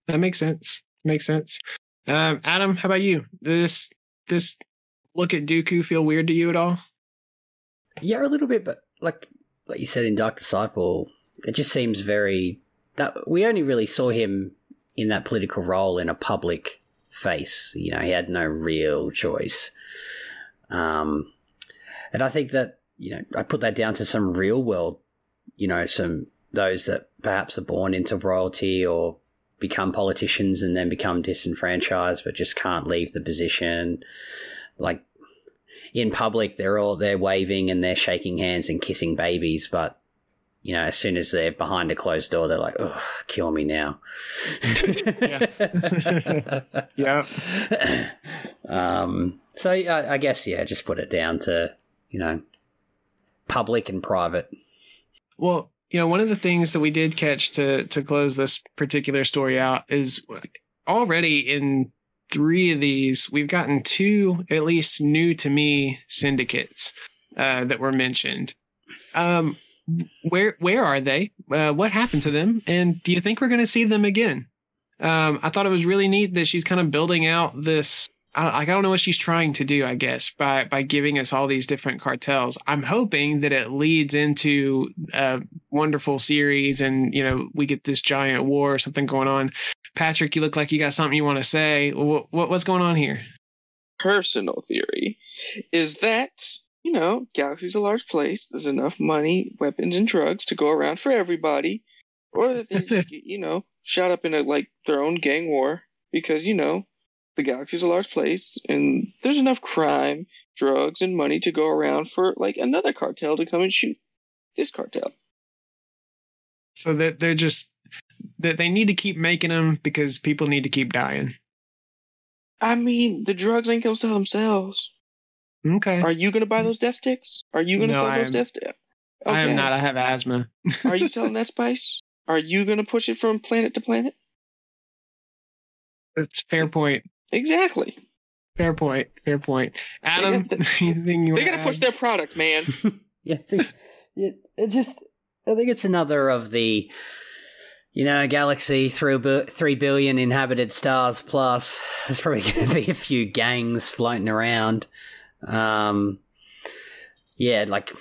that makes sense. Makes sense. Um, Adam, how about you? This this look at Dooku feel weird to you at all? Yeah, a little bit, but like like you said in Dark Disciple, it just seems very that we only really saw him in that political role in a public face. You know, he had no real choice. Um, and I think that you know I put that down to some real world, you know, some those that perhaps are born into royalty or become politicians and then become disenfranchised but just can't leave the position. Like in public they're all they're waving and they're shaking hands and kissing babies but you know as soon as they're behind a closed door they're like oh kill me now. Yeah. Yeah um so I, I guess yeah just put it down to you know public and private. Well you know, one of the things that we did catch to to close this particular story out is already in three of these, we've gotten two at least new to me syndicates uh, that were mentioned. Um, where where are they? Uh, what happened to them? And do you think we're going to see them again? um, I thought it was really neat that she's kind of building out this. I, I don't know what she's trying to do. I guess by by giving us all these different cartels. I'm hoping that it leads into a wonderful series, and you know we get this giant war or something going on. Patrick, you look like you got something you want to say. What, what what's going on here? Personal theory is that you know Galaxy's a large place. There's enough money, weapons, and drugs to go around for everybody, or that they just get you know shot up in a like their own gang war because you know the galaxy's a large place and there's enough crime, drugs, and money to go around for like another cartel to come and shoot this cartel. So that they're just that they need to keep making them because people need to keep dying. I mean, the drugs ain't gonna sell themselves. Okay. Are you gonna buy those death sticks? Are you gonna No, sell I those am- death sticks? I am not. I have asthma. Are you selling that spice? Are you gonna push it from planet to planet? That's a fair point. Exactly. Fair point. Fair point. Adam, got the- anything you They want gotta push their product, man. yeah, I think, it just I think it's another of the you know galaxy three bu- three billion inhabited stars plus. There's probably going to be a few gangs floating around. Um, yeah, like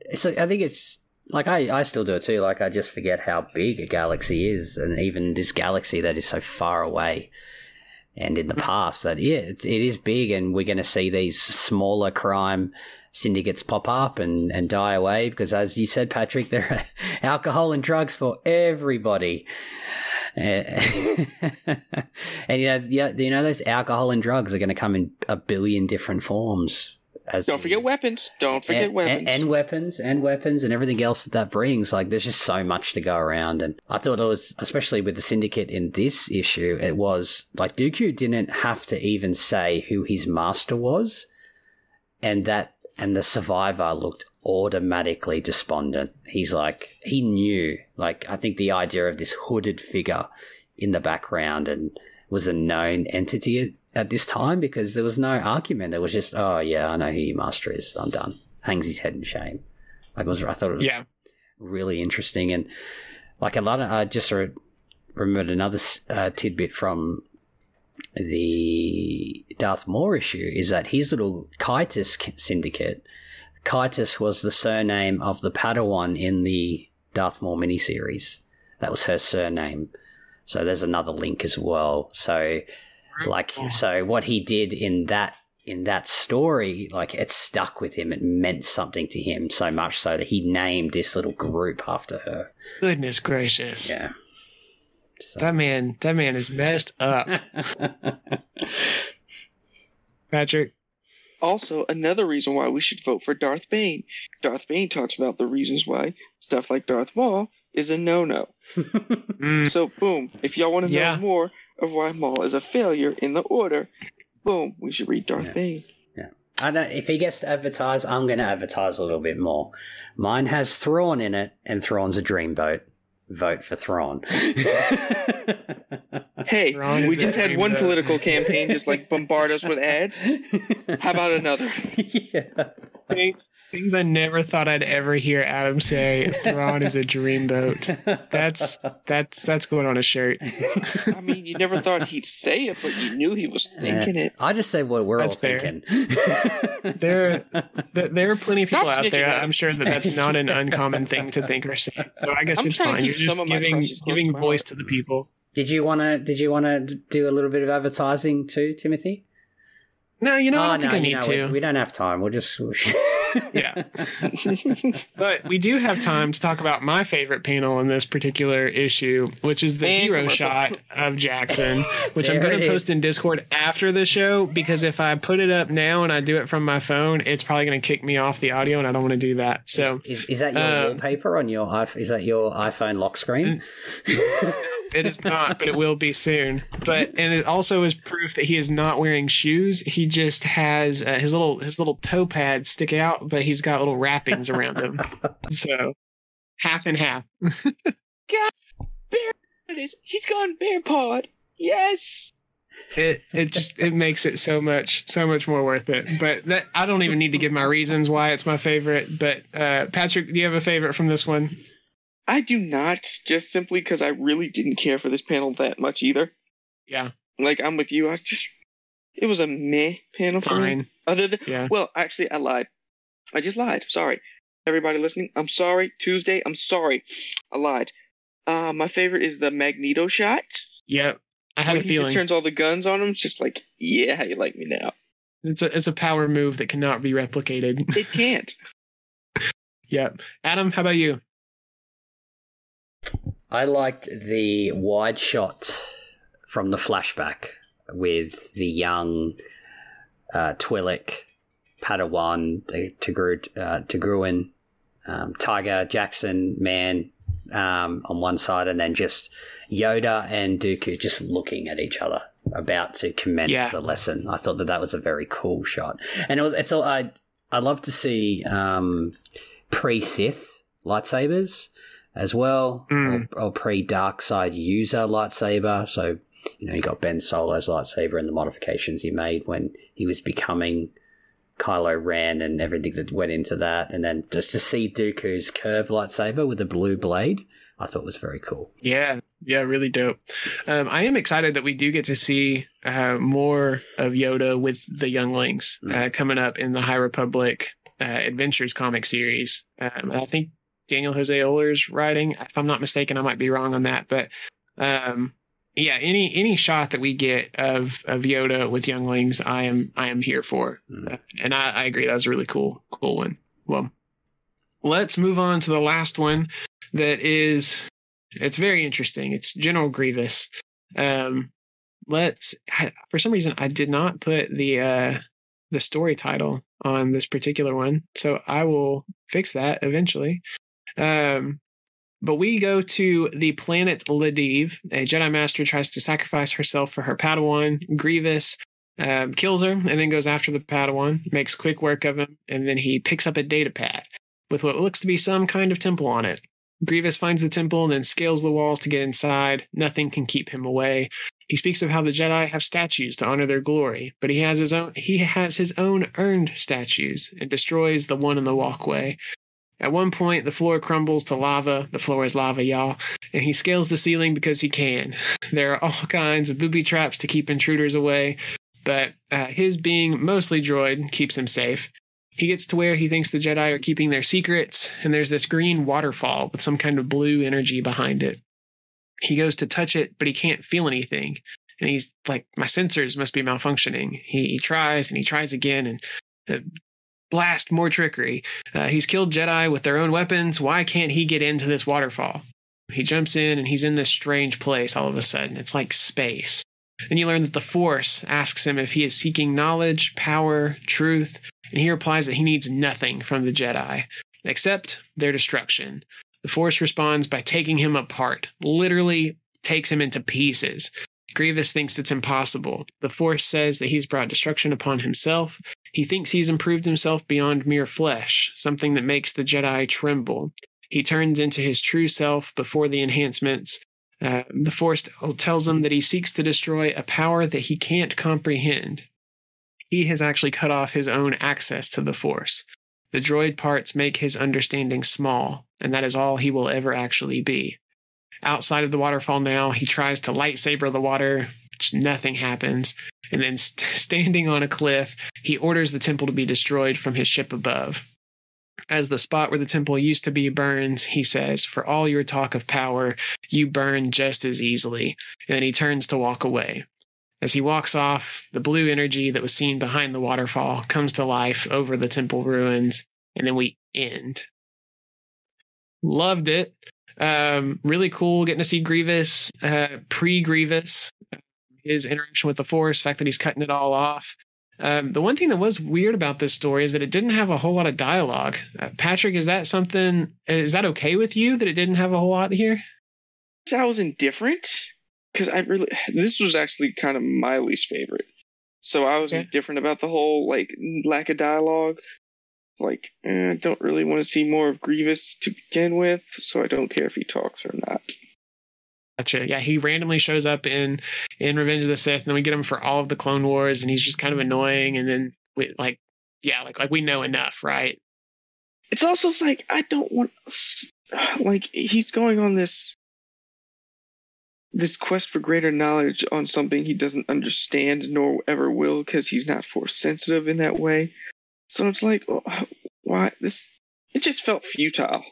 it's. I think it's like I I still do it too. Like I just forget how big a galaxy is, and even this galaxy that is so far away. And in the past, that yeah, it's, it is big, and we're going to see these smaller crime syndicates pop up and, and die away because, as you said, Patrick, there are alcohol and drugs for everybody. Eh, and you know, yeah, you know, those alcohol and drugs are going to come in a billion different forms. As Don't forget weapons. Don't forget and, weapons. and, and weapons and weapons and everything else that that brings. Like, there's just so much to go around, and I thought it was, especially with the syndicate in this issue, it was like Dooku didn't have to even say who his master was, and that and the survivor looked automatically despondent. He's like he knew. Like I think the idea of this hooded figure in the background and was a known entity at, this time because there was no argument. It was just, oh yeah, I know who your master is. I'm done. Hangs his head in shame. Like was, I thought it was Yeah. really interesting and like a lot of I just re- remembered another uh, tidbit from the Darth Maul issue is that his little Kaitis syndicate, Kaitis was the surname of the Padawan in the Darth Maul miniseries. That was her surname. So there's another link as well. So like so what he did in that in that story, like it stuck with him. It meant something to him so much so that he named this little group after her. Goodness gracious. Yeah. So. That man, that man is messed up. Patrick. Also, another reason why we should vote for Darth Bane. Darth Bane talks about the reasons why stuff like Darth Maul is a no-no. Mm, So, boom. If y'all want to know Yeah. more of why Maul is a failure in the order, boom, we should read Darth Yeah. Bane. I don't, if he gets to advertise, I'm going to advertise a little bit more. Mine has Thrawn in it, and Thrawn's a dreamboat. Vote for Thrawn. Hey, we just had one dreamboat. political campaign just like bombard us with ads. How about another? yeah. things, things I never thought I'd ever hear Adam say. Thrawn is a dreamboat. That's that's that's going on a shirt. I mean, you never thought he'd say it, but you knew he was thinking it. I just say what we're That's all fair. thinking. There, Th- there are plenty of people Stop out there. snitching, I'm sure that that's not an uncommon thing to think or say. So I guess I'm it's fine. You're just some of my giving giving to voice to the people. Did you want to? Did you want to do a little bit of advertising too, Timothy? No, you know, I oh don't think I need know, to. we, we don't have time. We'll just. Yeah. But we do have time to talk about my favorite panel in this particular issue, which is the And hero commercial. shot of Jak'Sin, which I'm going to post in Discord after the show because if I put it up now and I do it from my phone, it's probably going to kick me off the audio, and I don't want to do that. So is, is that your Uh, wallpaper on your iPhone? Is that your iPhone lock screen? It is not, but it will be soon. But and it also is proof that he is not wearing shoes. He just has uh, his little his little toe pads stick out, but he's got little wrappings around them. So half and half. god He's gone bear pawed. Yes. it it just it makes it so much so much more worth it but that i don't even need to give my reasons why it's my favorite but uh patrick do you have a favorite from this one I do not, just simply because I really didn't care for this panel that much either. Yeah, Like I'm with you. I just it was a meh panel for me. fine. Other than Yeah. well, actually, I lied. I just lied. Sorry, everybody listening. I'm sorry. Tuesday. I'm sorry. I lied. Uh, my favorite is the Magneto shot. Yep. I had when a he feeling just turns all the guns on him. It's just like, yeah, how you like me now? it's a it's a power move that cannot be replicated. It can't. yep. Adam, how about you? I liked the wide shot from the flashback with the young uh, Twi'lek, Padawan, uh, Tegruin, um, Tiger, Jak'Sin, Man um, on one side, and then just Yoda and Dooku just looking at each other, about to commence Yeah. the lesson. I thought that that was a very cool shot, and it was. It's all I. I love to see um, pre Sith lightsabers as well, Mm. or, or pre dark side user lightsaber. So you know, you got Ben Solo's lightsaber and the modifications he made when he was becoming Kylo Ren and everything that went into that, and then just to see Dooku's curved lightsaber with a blue blade, I thought was very cool. Yeah, yeah, really dope. Um, I am excited that we do get to see uh, more of Yoda with the younglings uh, coming up in the High Republic uh, Adventures comic series. Um, I think Daniel Jose Older's writing. If I'm not mistaken, I might be wrong on that, but um, yeah, any any shot that we get of of Yoda with younglings, I am I am here for, Mm. Uh, and I, I agree that was a really cool cool one. Well, let's move on to the last one that is it's very interesting. It's General Grievous. Um, let's for some reason I did not put the uh the story title on this particular one, so I will fix that eventually. Um, but we go to the planet Ladiv. A Jedi Master tries to sacrifice herself for her Padawan. Grievous um, kills her and then goes after the Padawan, makes quick work of him, and then he picks up a data pad with what looks to be some kind of temple on it. Grievous finds the temple and then scales the walls to get inside. Nothing can keep him away. He speaks of how the Jedi have statues to honor their glory, but he has his own he has his own earned statues and destroys the one in the walkway. At one point, the floor crumbles to lava. The floor is lava, y'all. And he scales the ceiling because he can. There are all kinds of booby traps to keep intruders away, but uh, his being mostly droid keeps him safe. He gets to where he thinks the Jedi are keeping their secrets, and there's this green waterfall with some kind of blue energy behind it. He goes to touch it, but he can't feel anything. And he's like, My sensors must be malfunctioning. He, he tries and he tries again, and uh, blast more trickery. Uh, he's killed Jedi with their own weapons. Why can't he get into this waterfall? He jumps in and he's in this strange place all of a sudden. It's like space. Then you learn that the Force asks him if he is seeking knowledge, power, truth, and he replies that he needs nothing from the Jedi except their destruction. The Force responds by taking him apart, literally takes him into pieces. Grievous thinks it's impossible. The Force says that he's brought destruction upon himself. He thinks he's improved himself beyond mere flesh, something that makes the Jedi tremble. He turns into his true self before the enhancements. Uh, the Force tells him that he seeks to destroy a power that he can't comprehend. He has actually cut off his own access to the Force. The droid parts make his understanding small, and that is all he will ever actually be. Outside of the waterfall now, he tries to lightsaber the water, nothing happens. And then, st- standing on a cliff, he orders the temple to be destroyed from his ship above. As the spot where the temple used to be burns, he says, For all your talk of power, you burn just as easily. And then he turns to walk away. As he walks off, the blue energy that was seen behind the waterfall comes to life over the temple ruins, and then we end. Loved it. Um, really cool getting to see Grievous, uh, pre Grievous, his interaction with the Force, fact that he's cutting it all off. Um, the one thing that was weird about this story is that it didn't have a whole lot of dialogue. Uh, Patrick, is that something? Is that okay with you that it didn't have a whole lot here? I was indifferent because I really this was actually kind of my least favorite. So I was Okay. indifferent about the whole like lack of dialogue. Like eh, I don't really want to see more of Grievous to begin with, so I don't care if he talks or not. Gotcha. Yeah, he randomly shows up in in Revenge of the Sith, and then we get him for all of the Clone Wars, and he's just kind of annoying. And then we like, yeah, like like we know enough, right? It's also like I don't want like he's going on this this quest for greater knowledge on something he doesn't understand nor ever will because he's not force sensitive in that way. So it's like, oh, why this? It just felt futile.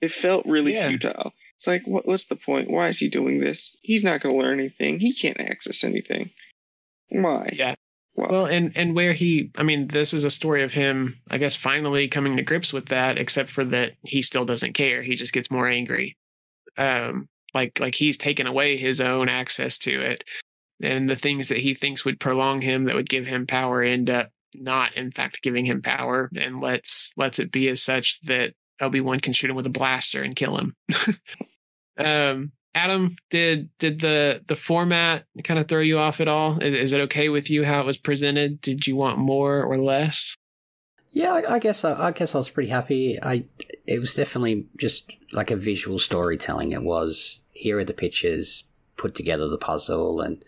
It felt really Yeah. futile. It's like, what, what's the point? Why is he doing this? He's not going to learn anything. He can't access anything. Why? Yeah. Why? Well, and and where he, I mean, this is a story of him, I guess, finally coming to grips with that. Except for that, he still doesn't care. He just gets more angry. Um, like like he's taken away his own access to it, and the things that he thinks would prolong him, that would give him power, end up not, in fact, giving him power, and lets lets it be as such that Obi Wan can shoot him with a blaster and kill him. um, Adam, did did the the format kind of throw you off at all? Is, is it okay with you how it was presented? Did you want more or less? Yeah, I, I guess I, I guess I was pretty happy. I it was definitely just like a visual storytelling. It was here are the pictures, put together the puzzle, and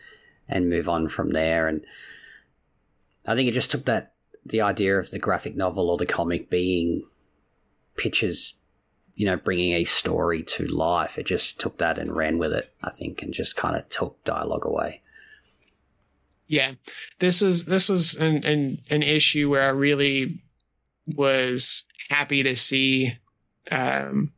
and move on from there. And I think it just took that the idea of the graphic novel or the comic being pictures, you know, bringing a story to life. It just took that and ran with it. I think, and just kind of took dialogue away. Yeah, this is this was an an, an issue where I really was happy to see. Um,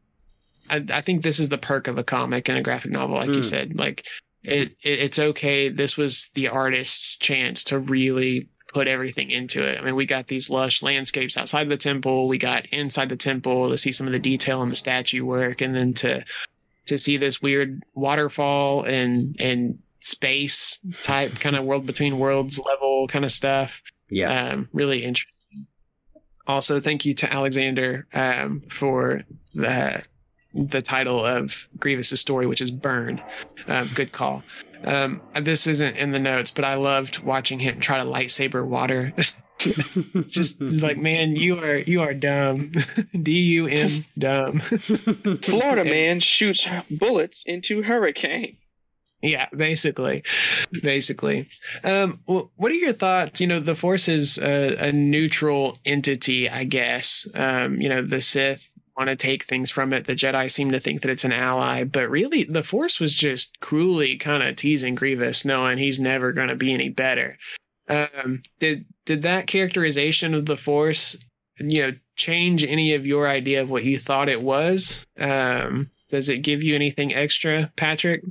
I, I think this is the perk of a comic and a graphic novel, like you Mm. said. Like it, it, it's okay. This was the artist's chance to really put everything into it. I mean, we got these lush landscapes outside the temple. We got inside the temple to see some of the detail in the statue work, and then to to see this weird waterfall and and space type kind of world between worlds level kind of stuff. Yeah, Um, really interesting. Also, thank you to Alexander um, for the the title of Grievous's story, which is Burn. Um, good call. Um, this isn't in the notes, but I loved watching him try to lightsaber water. Just like, man, you are you are dumb. D U M dumb. Florida man shoots bullets into hurricane. Yeah, basically, basically. Um, well, what are your thoughts? You know, the Force is a, a neutral entity, I guess. Um, you know, the Sith want to take things from it. The Jedi seem to think that it's an ally, but really, the Force was just cruelly kind of teasing Grievous, knowing he's never going to be any better. Um, did did that characterization of the Force, you know, change any of your idea of what you thought it was? Um, does it give you anything extra, Patrick?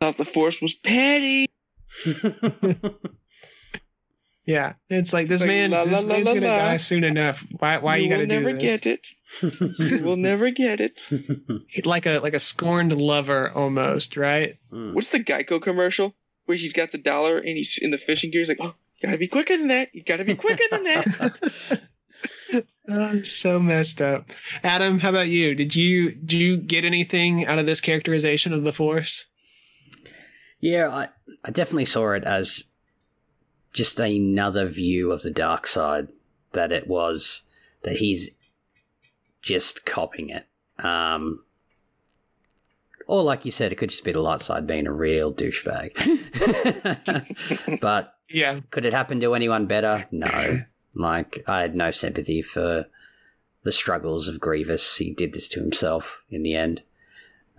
Thought the force was petty. Yeah, it's like this Like, man. la, this la, la, man's la, gonna la. die soon enough. Why? Why you, will gotta do never this? get it. You will never get it. Like a like a scorned lover almost, right? Mm. What's the Geico commercial where he's got the dollar and he's in the fishing gear? He's like, oh, you gotta be quicker than that. You gotta be quicker than that. Oh, so messed up. Adam, how about you? Did you did you get anything out of this characterization of the Force? Yeah, I, I definitely saw it as just another view of the dark side. That it was that he's just copying it. Um, or like you said, it could just be the light side being a real douchebag. but Yeah, could it happen to anyone better? No. Like I had no sympathy for the struggles of Grievous. He did this to himself in the end.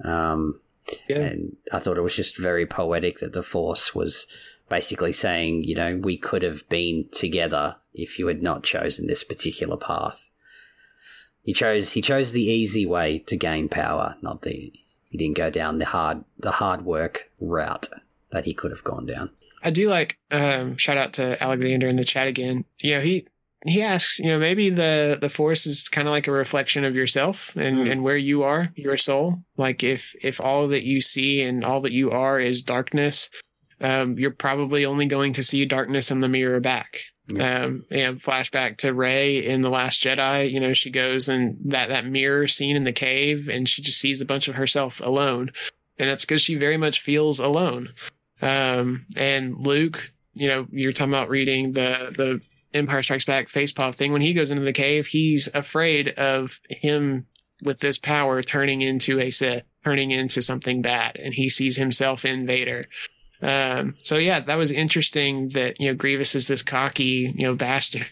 Um, yeah, and I thought it was just very poetic that the Force was basically saying, you know, we could have been together if you had not chosen this particular path. He chose he chose the easy way to gain power, not the he didn't go down the hard the hard work route that he could have gone down. I do like. Um, shout out to Alexander in the chat again. You know, he he asks. You know, maybe the the Force is kind of like a reflection of yourself and Hmm. and where you are, your soul. Like if if all that you see and all that you are is darkness, um, you're probably only going to see darkness in the mirror back. Yeah. Um, and flashback to Rey in the Last Jedi. You know, she goes and that that mirror scene in the cave, and she just sees a bunch of herself alone, and that's because she very much feels alone. Um, and Luke, you know, you're talking about reading the the Empire Strikes Back facepalm thing. When he goes into the cave, he's afraid of him with this power turning into a Sith, turning into something bad, and he sees himself in Vader. Um, so yeah, that was interesting that, you know, Grievous is this cocky, you know, bastard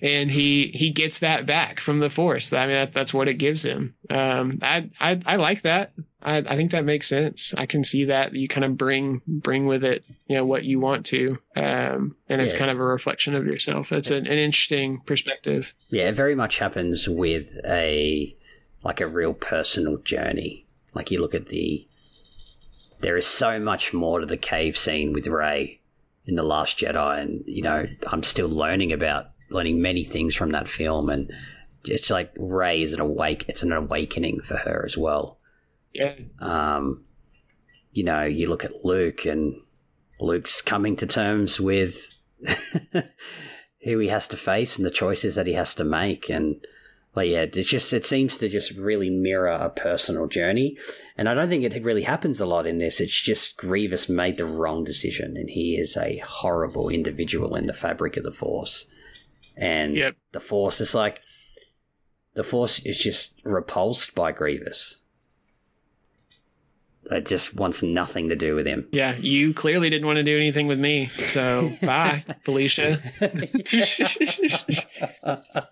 and he, he gets that back from the force. I mean, that, that's what it gives him. Um, I, I, I like that. I, I think that makes sense. I can see that you kind of bring, bring with it, you know, what you want to. Um, and it's Yeah. kind of a reflection of yourself. It's an, an interesting perspective. Yeah, it very much happens with a like a real personal journey. Like you look at the there is so much more to the cave scene with Rey in the Last Jedi, and you know I'm still learning about learning many things from that film, and it's like Rey is an awake. It's an awakening for her as well. Yeah. Um, you know, you look at Luke, and Luke's coming to terms with who he has to face and the choices that he has to make, and like yeah, it's just it seems to just really mirror a personal journey, and I don't think it really happens a lot in this. It's just Grievous made the wrong decision, and he is a horrible individual in the fabric of the Force, and Yep. the Force is like the Force is just repulsed by Grievous. It just wants nothing to do with him. Yeah. You clearly didn't want to do anything with me. So bye, Felicia.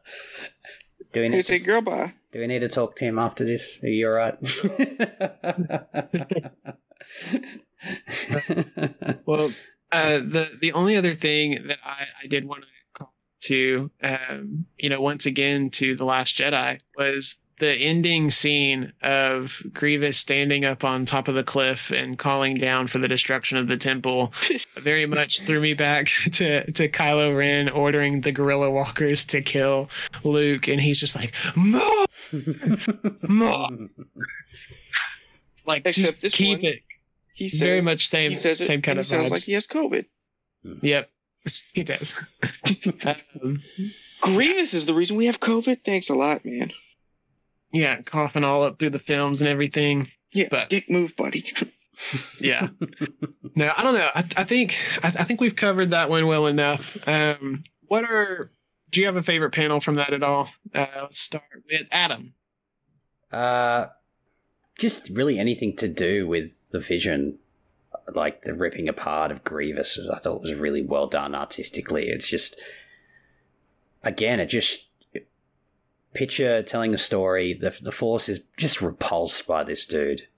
do we need say to, girl bye. do we need to talk to him after this? Are you alright? Well, uh, the the only other thing that I, I did want to call to, um, you know, once again to the Last Jedi was the ending scene of Grievous standing up on top of the cliff and calling down for the destruction of the temple. very much threw me back to to Kylo Ren ordering the Gorilla Walkers to kill Luke, and he's just like, "More, more!" Like, Except just this keep one, it. He says, Very much same he says it, same kind and of he sounds vibes. like he has COVID. Yep, he does. um, Grievous is the reason we have COVID. Thanks a lot, man. Yeah, coughing all up through the films and everything. Yeah, But- dick move, buddy. Yeah. no, I don't know. I, I think I, I think we've covered that one well enough. Um, what are? Do you have a favorite panel from that at all? Uh, let's start with Adam. Uh, just really anything to do with the vision, like the ripping apart of Grievous. I thought was really well done artistically. It's just, again, it just picture telling a story. The the Force is just repulsed by this dude.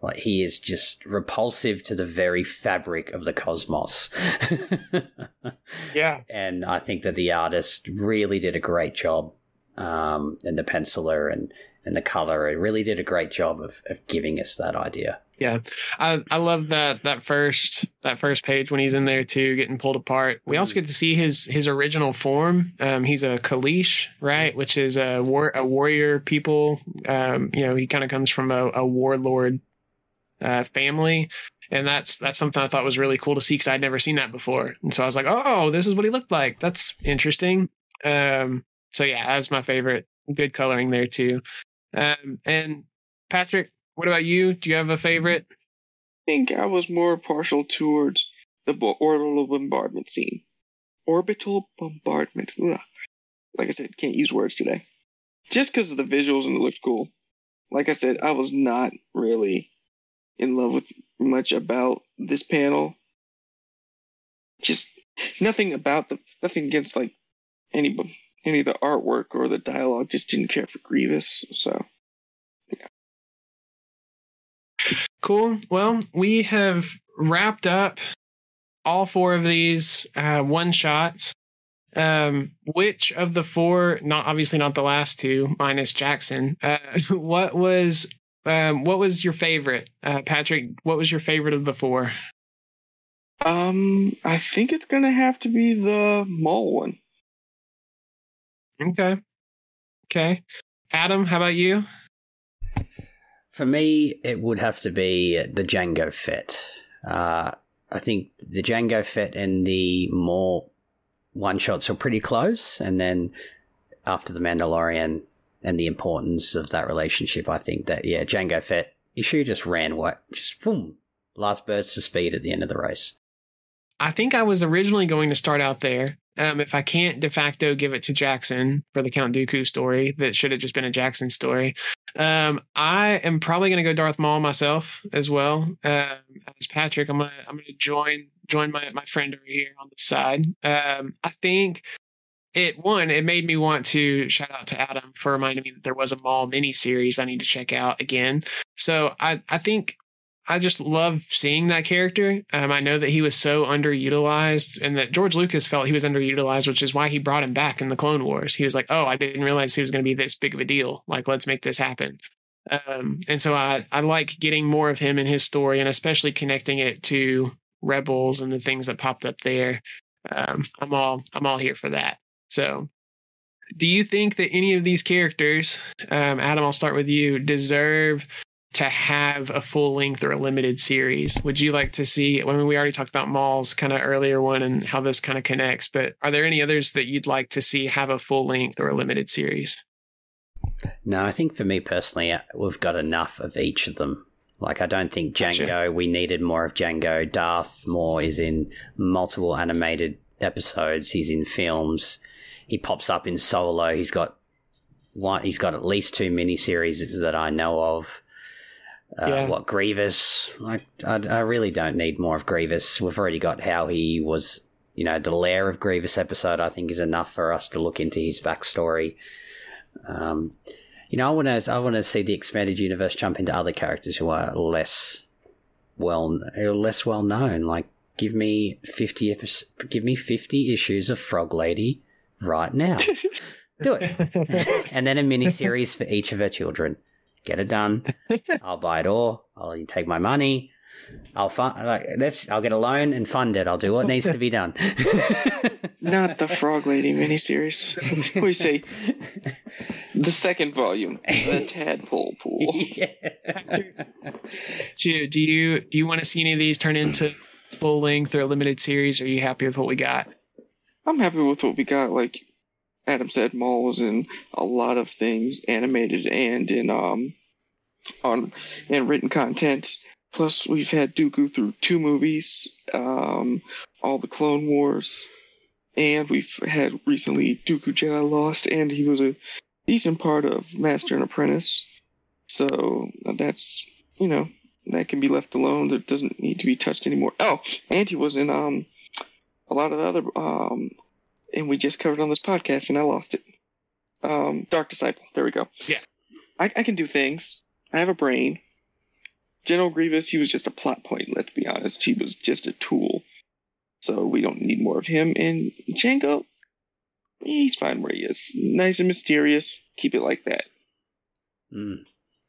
Like he is just repulsive to the very fabric of the cosmos. Yeah. and I think that the artist really did a great job, um, and the penciler and and the color. It really did a great job of, of giving us that idea. Yeah, I I love that that first that first page when he's in there too, getting pulled apart. We also get to see his his original form. Um, he's a Kaleesh, right, which is a war a warrior people. Um, you know, he kind of comes from a, a warlord uh, family, and that's that's something I thought was really cool to see because I'd never seen that before. And so I was like, oh, this is what he looked like. That's interesting. Um, so yeah, that's my favorite. Good coloring there too. Um, and Patrick, what about you? Do you have a favorite? I think I was more partial towards the orbital bombardment scene. Orbital bombardment. Ugh. Like I said, can't use words today. Just because of the visuals and it looked cool. Like I said, I was not really in love with much about this panel. Just nothing about the nothing against like any any of the artwork or the dialogue. Just didn't care for Grievous. So Cool. Well, we have wrapped up all four of these uh, one shots. Um, which of the four? Not obviously not the last two, minus Jackson. Uh, what was um, what was your favorite, uh, Patrick? What was your favorite of the four? um, I think it's gonna have to be the Maul one. Okay. Okay. Adam, how about you? For me, it would have to be the Jango Fett. Uh, I think the Jango Fett and the Maul one shots are pretty close, and then after the Mandalorian and the importance of that relationship, I think that yeah, Jango Fett issue just ran what just boom, last burst of speed at the end of the race. I think I was originally going to start out there. Um, if I can't de facto give it to Jackson for the Count Dooku story, that should have just been a Jackson story. Um, I am probably going to go Darth Maul myself as well. Um, as Patrick, I'm gonna I'm gonna join join my my friend over here on the side. Um, I think it one it made me want to shout out to Adam for reminding me that there was a Maul mini series I need to check out again. So I I think I just love seeing that character. Um, I know that he was so underutilized, and that George Lucas felt he was underutilized, which is why he brought him back in the Clone Wars. He was like, "Oh, I didn't realize he was going to be this big of a deal. Like, let's make this happen." Um, and so I I like getting more of him in his story, and especially connecting it to Rebels and the things that popped up there. Um, I'm all I'm all here for that. So, do you think that any of these characters, um, Adam? I'll start with you. Deserve to have a full length or a limited series. Would you like to see? I mean, we already talked about Maul's kind of earlier one and how this kind of connects, but are there any others that you'd like to see have a full length or a limited series? No, I think for me personally, uh, we've got enough of each of them. Like, I don't think Jango, gotcha. we needed more of Jango. Darth Maul is in multiple animated episodes, he's in films, he pops up in solo. He's got one, he's got at least two miniseries that I know of. Uh, yeah. What Grievous? I, I, I really don't need more of Grievous. We've already got how he was. You know, the lair of Grievous episode. I think is enough for us to look into his backstory. Um, you know, I want to I want to see the expanded universe jump into other characters who are less well less well known. Like, give me fifty give me fifty issues of Frog Lady right now. Do it, and then a mini series for each of her children get it done. I'll buy it all. I'll take my money. I'll fund like that's. I'll get a loan and fund it. I'll do what needs to be done. Not the Frog Lady miniseries. we see the second volume, the Tadpole Pool. Yeah. do you do you do you want to see any of these turn into full length or limited series? Or are you happy with what we got? I'm happy with what we got. Like Adam said, Maul was in a lot of things, animated and in um on and written content. Plus, we've had Dooku through two movies, um, all the Clone Wars, and we've had recently Dooku Jedi Lost, and he was a decent part of Master and Apprentice. So that's you know that can be left alone. That doesn't need to be touched anymore. Oh, and he was in um a lot of the other um and we just covered on this podcast, and I lost it. Um, Dark Disciple. There we go. Yeah, I, I can do things. I have a brain. General Grievous, he was just a plot point. Let's be honest. He was just a tool. So we don't need more of him. And Jango, he's fine where he is. Nice and mysterious. Keep it like that. Mm.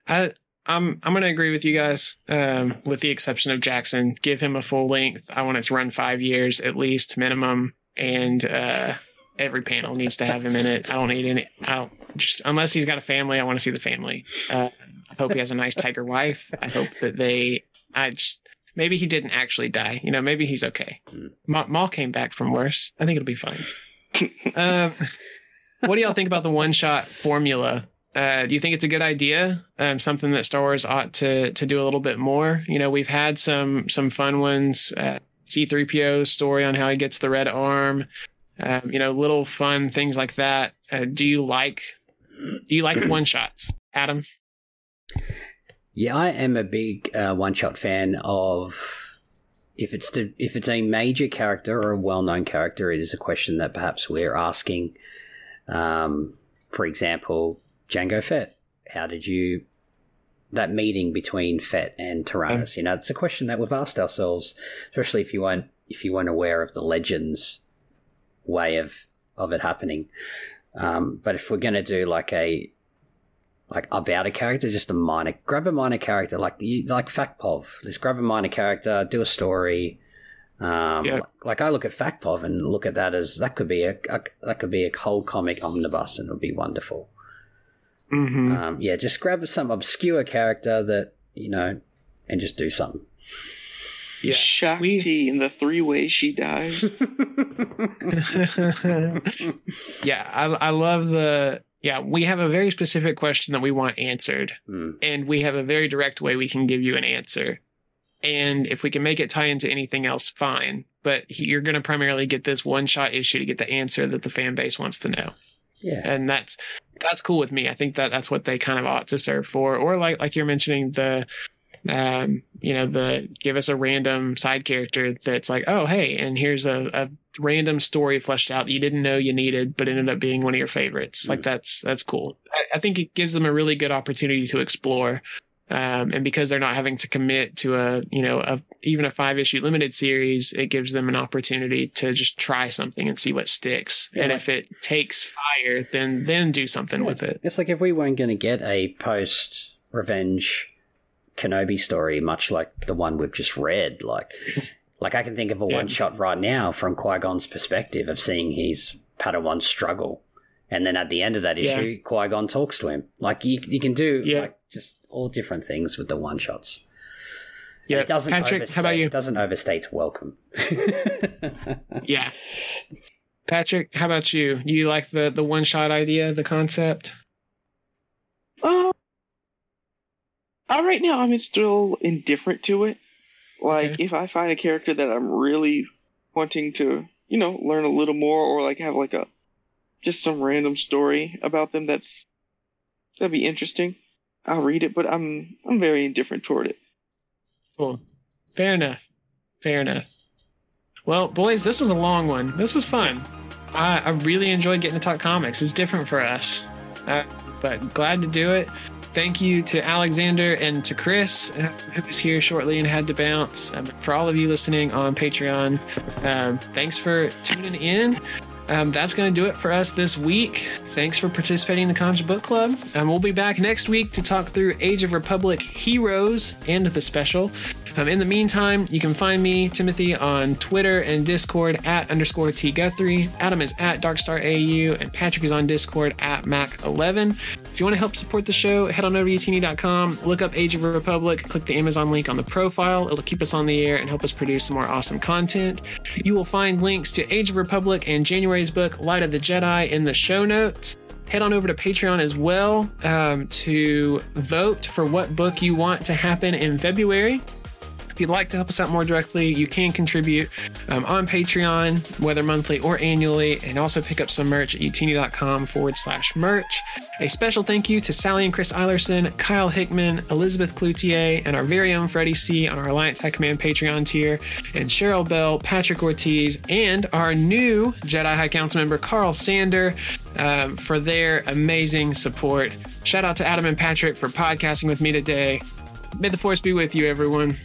I I'm I'm gonna agree with you guys. Um, with the exception of Jackson, give him a full length. I want it to run five years at least minimum and uh, every panel needs to have him in it. I don't need any. I don't just unless he's got a family. I want to see the family. Uh, I hope he has a nice tiger wife. I hope that they. I just maybe he didn't actually die. You know, maybe he's okay. Ma- Maul came back from worse. I think it'll be fine. uh, what do y'all think about the one shot formula? Uh, do you think it's a good idea? Um, something that Star Wars ought to to do a little bit more. You know, we've had some some fun ones. Uh, C3PO story on how he gets the red arm. Um, you know, little fun things like that. Uh, do you like do you like one shots, Adam? Yeah, I am a big uh, one shot fan of if it's to, if it's a major character or a well known character. It is a question that perhaps we're asking. Um, for example, Jango Fett. How did you that meeting between Fett and Tyrannus? You know, it's a question that we've asked ourselves, especially if you weren't if you weren't aware of the legends way of of it happening. Um, but if we're going to do like a like about a character, just a minor, grab a minor character like the like Fakpov. Just grab a minor character, do a story. Um, yeah. like, I look at Fakpov and look at that as that could be a, a that could be a whole comic omnibus and it would be wonderful. Mm-hmm. Um, yeah, just grab some obscure character that you know, and just do something. Yeah, Shaak Ti we... in the three ways she dies. yeah, I, I love the. Yeah, we have a very specific question that we want answered, mm. and we have a very direct way we can give you an answer. And if we can make it tie into anything else, fine. but you're going to primarily get this one shot issue to get the answer that the fan base wants to know. Yeah. And that's that's cool with me. I think that that's what they kind of ought to serve for. Or like like you're mentioning the um you know the give us a random side character that's like oh hey and here's a, a random story fleshed out that you didn't know you needed but ended up being one of your favorites Mm. like that's that's cool I, I think it gives them a really good opportunity to explore um, and because they're not having to commit to a you know a even a five issue limited series it gives them an opportunity to just try something and see what sticks Yeah, and if it takes fire then then do something Yeah. with it It's like if we weren't going to get a post revenge Kenobi story, much like the one we've just read, like, like I can think of a Yeah. one shot right now from Qui Gon's perspective of seeing his Padawan struggle, and then at the end of that Yeah. issue, Qui Gon talks to him. Like you, you can do Yeah. like just all different things with the one shots. yeah it doesn't patrick overstate, how about you It doesn't overstay its welcome. Yeah. Patrick, how about you? You like the the one shot idea, the concept? Uh, uh, right now, I'm still indifferent to it. Like, Okay. if I find a character that I'm really wanting to, you know, learn a little more, or like have like a just some random story about them that's that'd be interesting. I'll read it, but I'm I'm very indifferent toward it. Cool. Fair enough. Fair enough. Well, boys, this was a long one. This was fun. I, I really enjoyed getting to talk comics. It's different for us, uh, but glad to do it. Thank you to Alexander and to Chris, uh, who was here shortly and had to bounce. Um, for all of you listening on Patreon, um, thanks for tuning in. Um, that's going to do it for us this week. Thanks for participating in the Conjure Book Club. Um, we'll be back next week to talk through Age of Republic Heroes and the special. Um, in the meantime, you can find me, Timothy, on Twitter and Discord at underscore T Guthrie. Adam is at DarkstarAU, and Patrick is on Discord at Mac11. If you want to help support the show, head on over to utini.com, look up Age of Republic, click the Amazon link on the profile. It'll keep us on the air and help us produce some more awesome content. You will find links to Age of Republic and January's book, Light of the Jedi, in the show notes head on over to Patreon as well um, to vote for what book you want to happen in February. If you'd like to help us out more directly, you can contribute um, on Patreon, whether monthly or annually, and also pick up some merch at utini.com forward slash merch. A special thank you to Sally and Chris Eilerson, Kyle Hickman, Elizabeth Cloutier, and our very own Freddie C on our Alliance High Command Patreon tier, and Cheryl Bell, Patrick Ortiz, and our new Jedi High Council member, Carl Sander, um, for their amazing support. Shout out to Adam and Patrick for podcasting with me today. May the force be with you, everyone.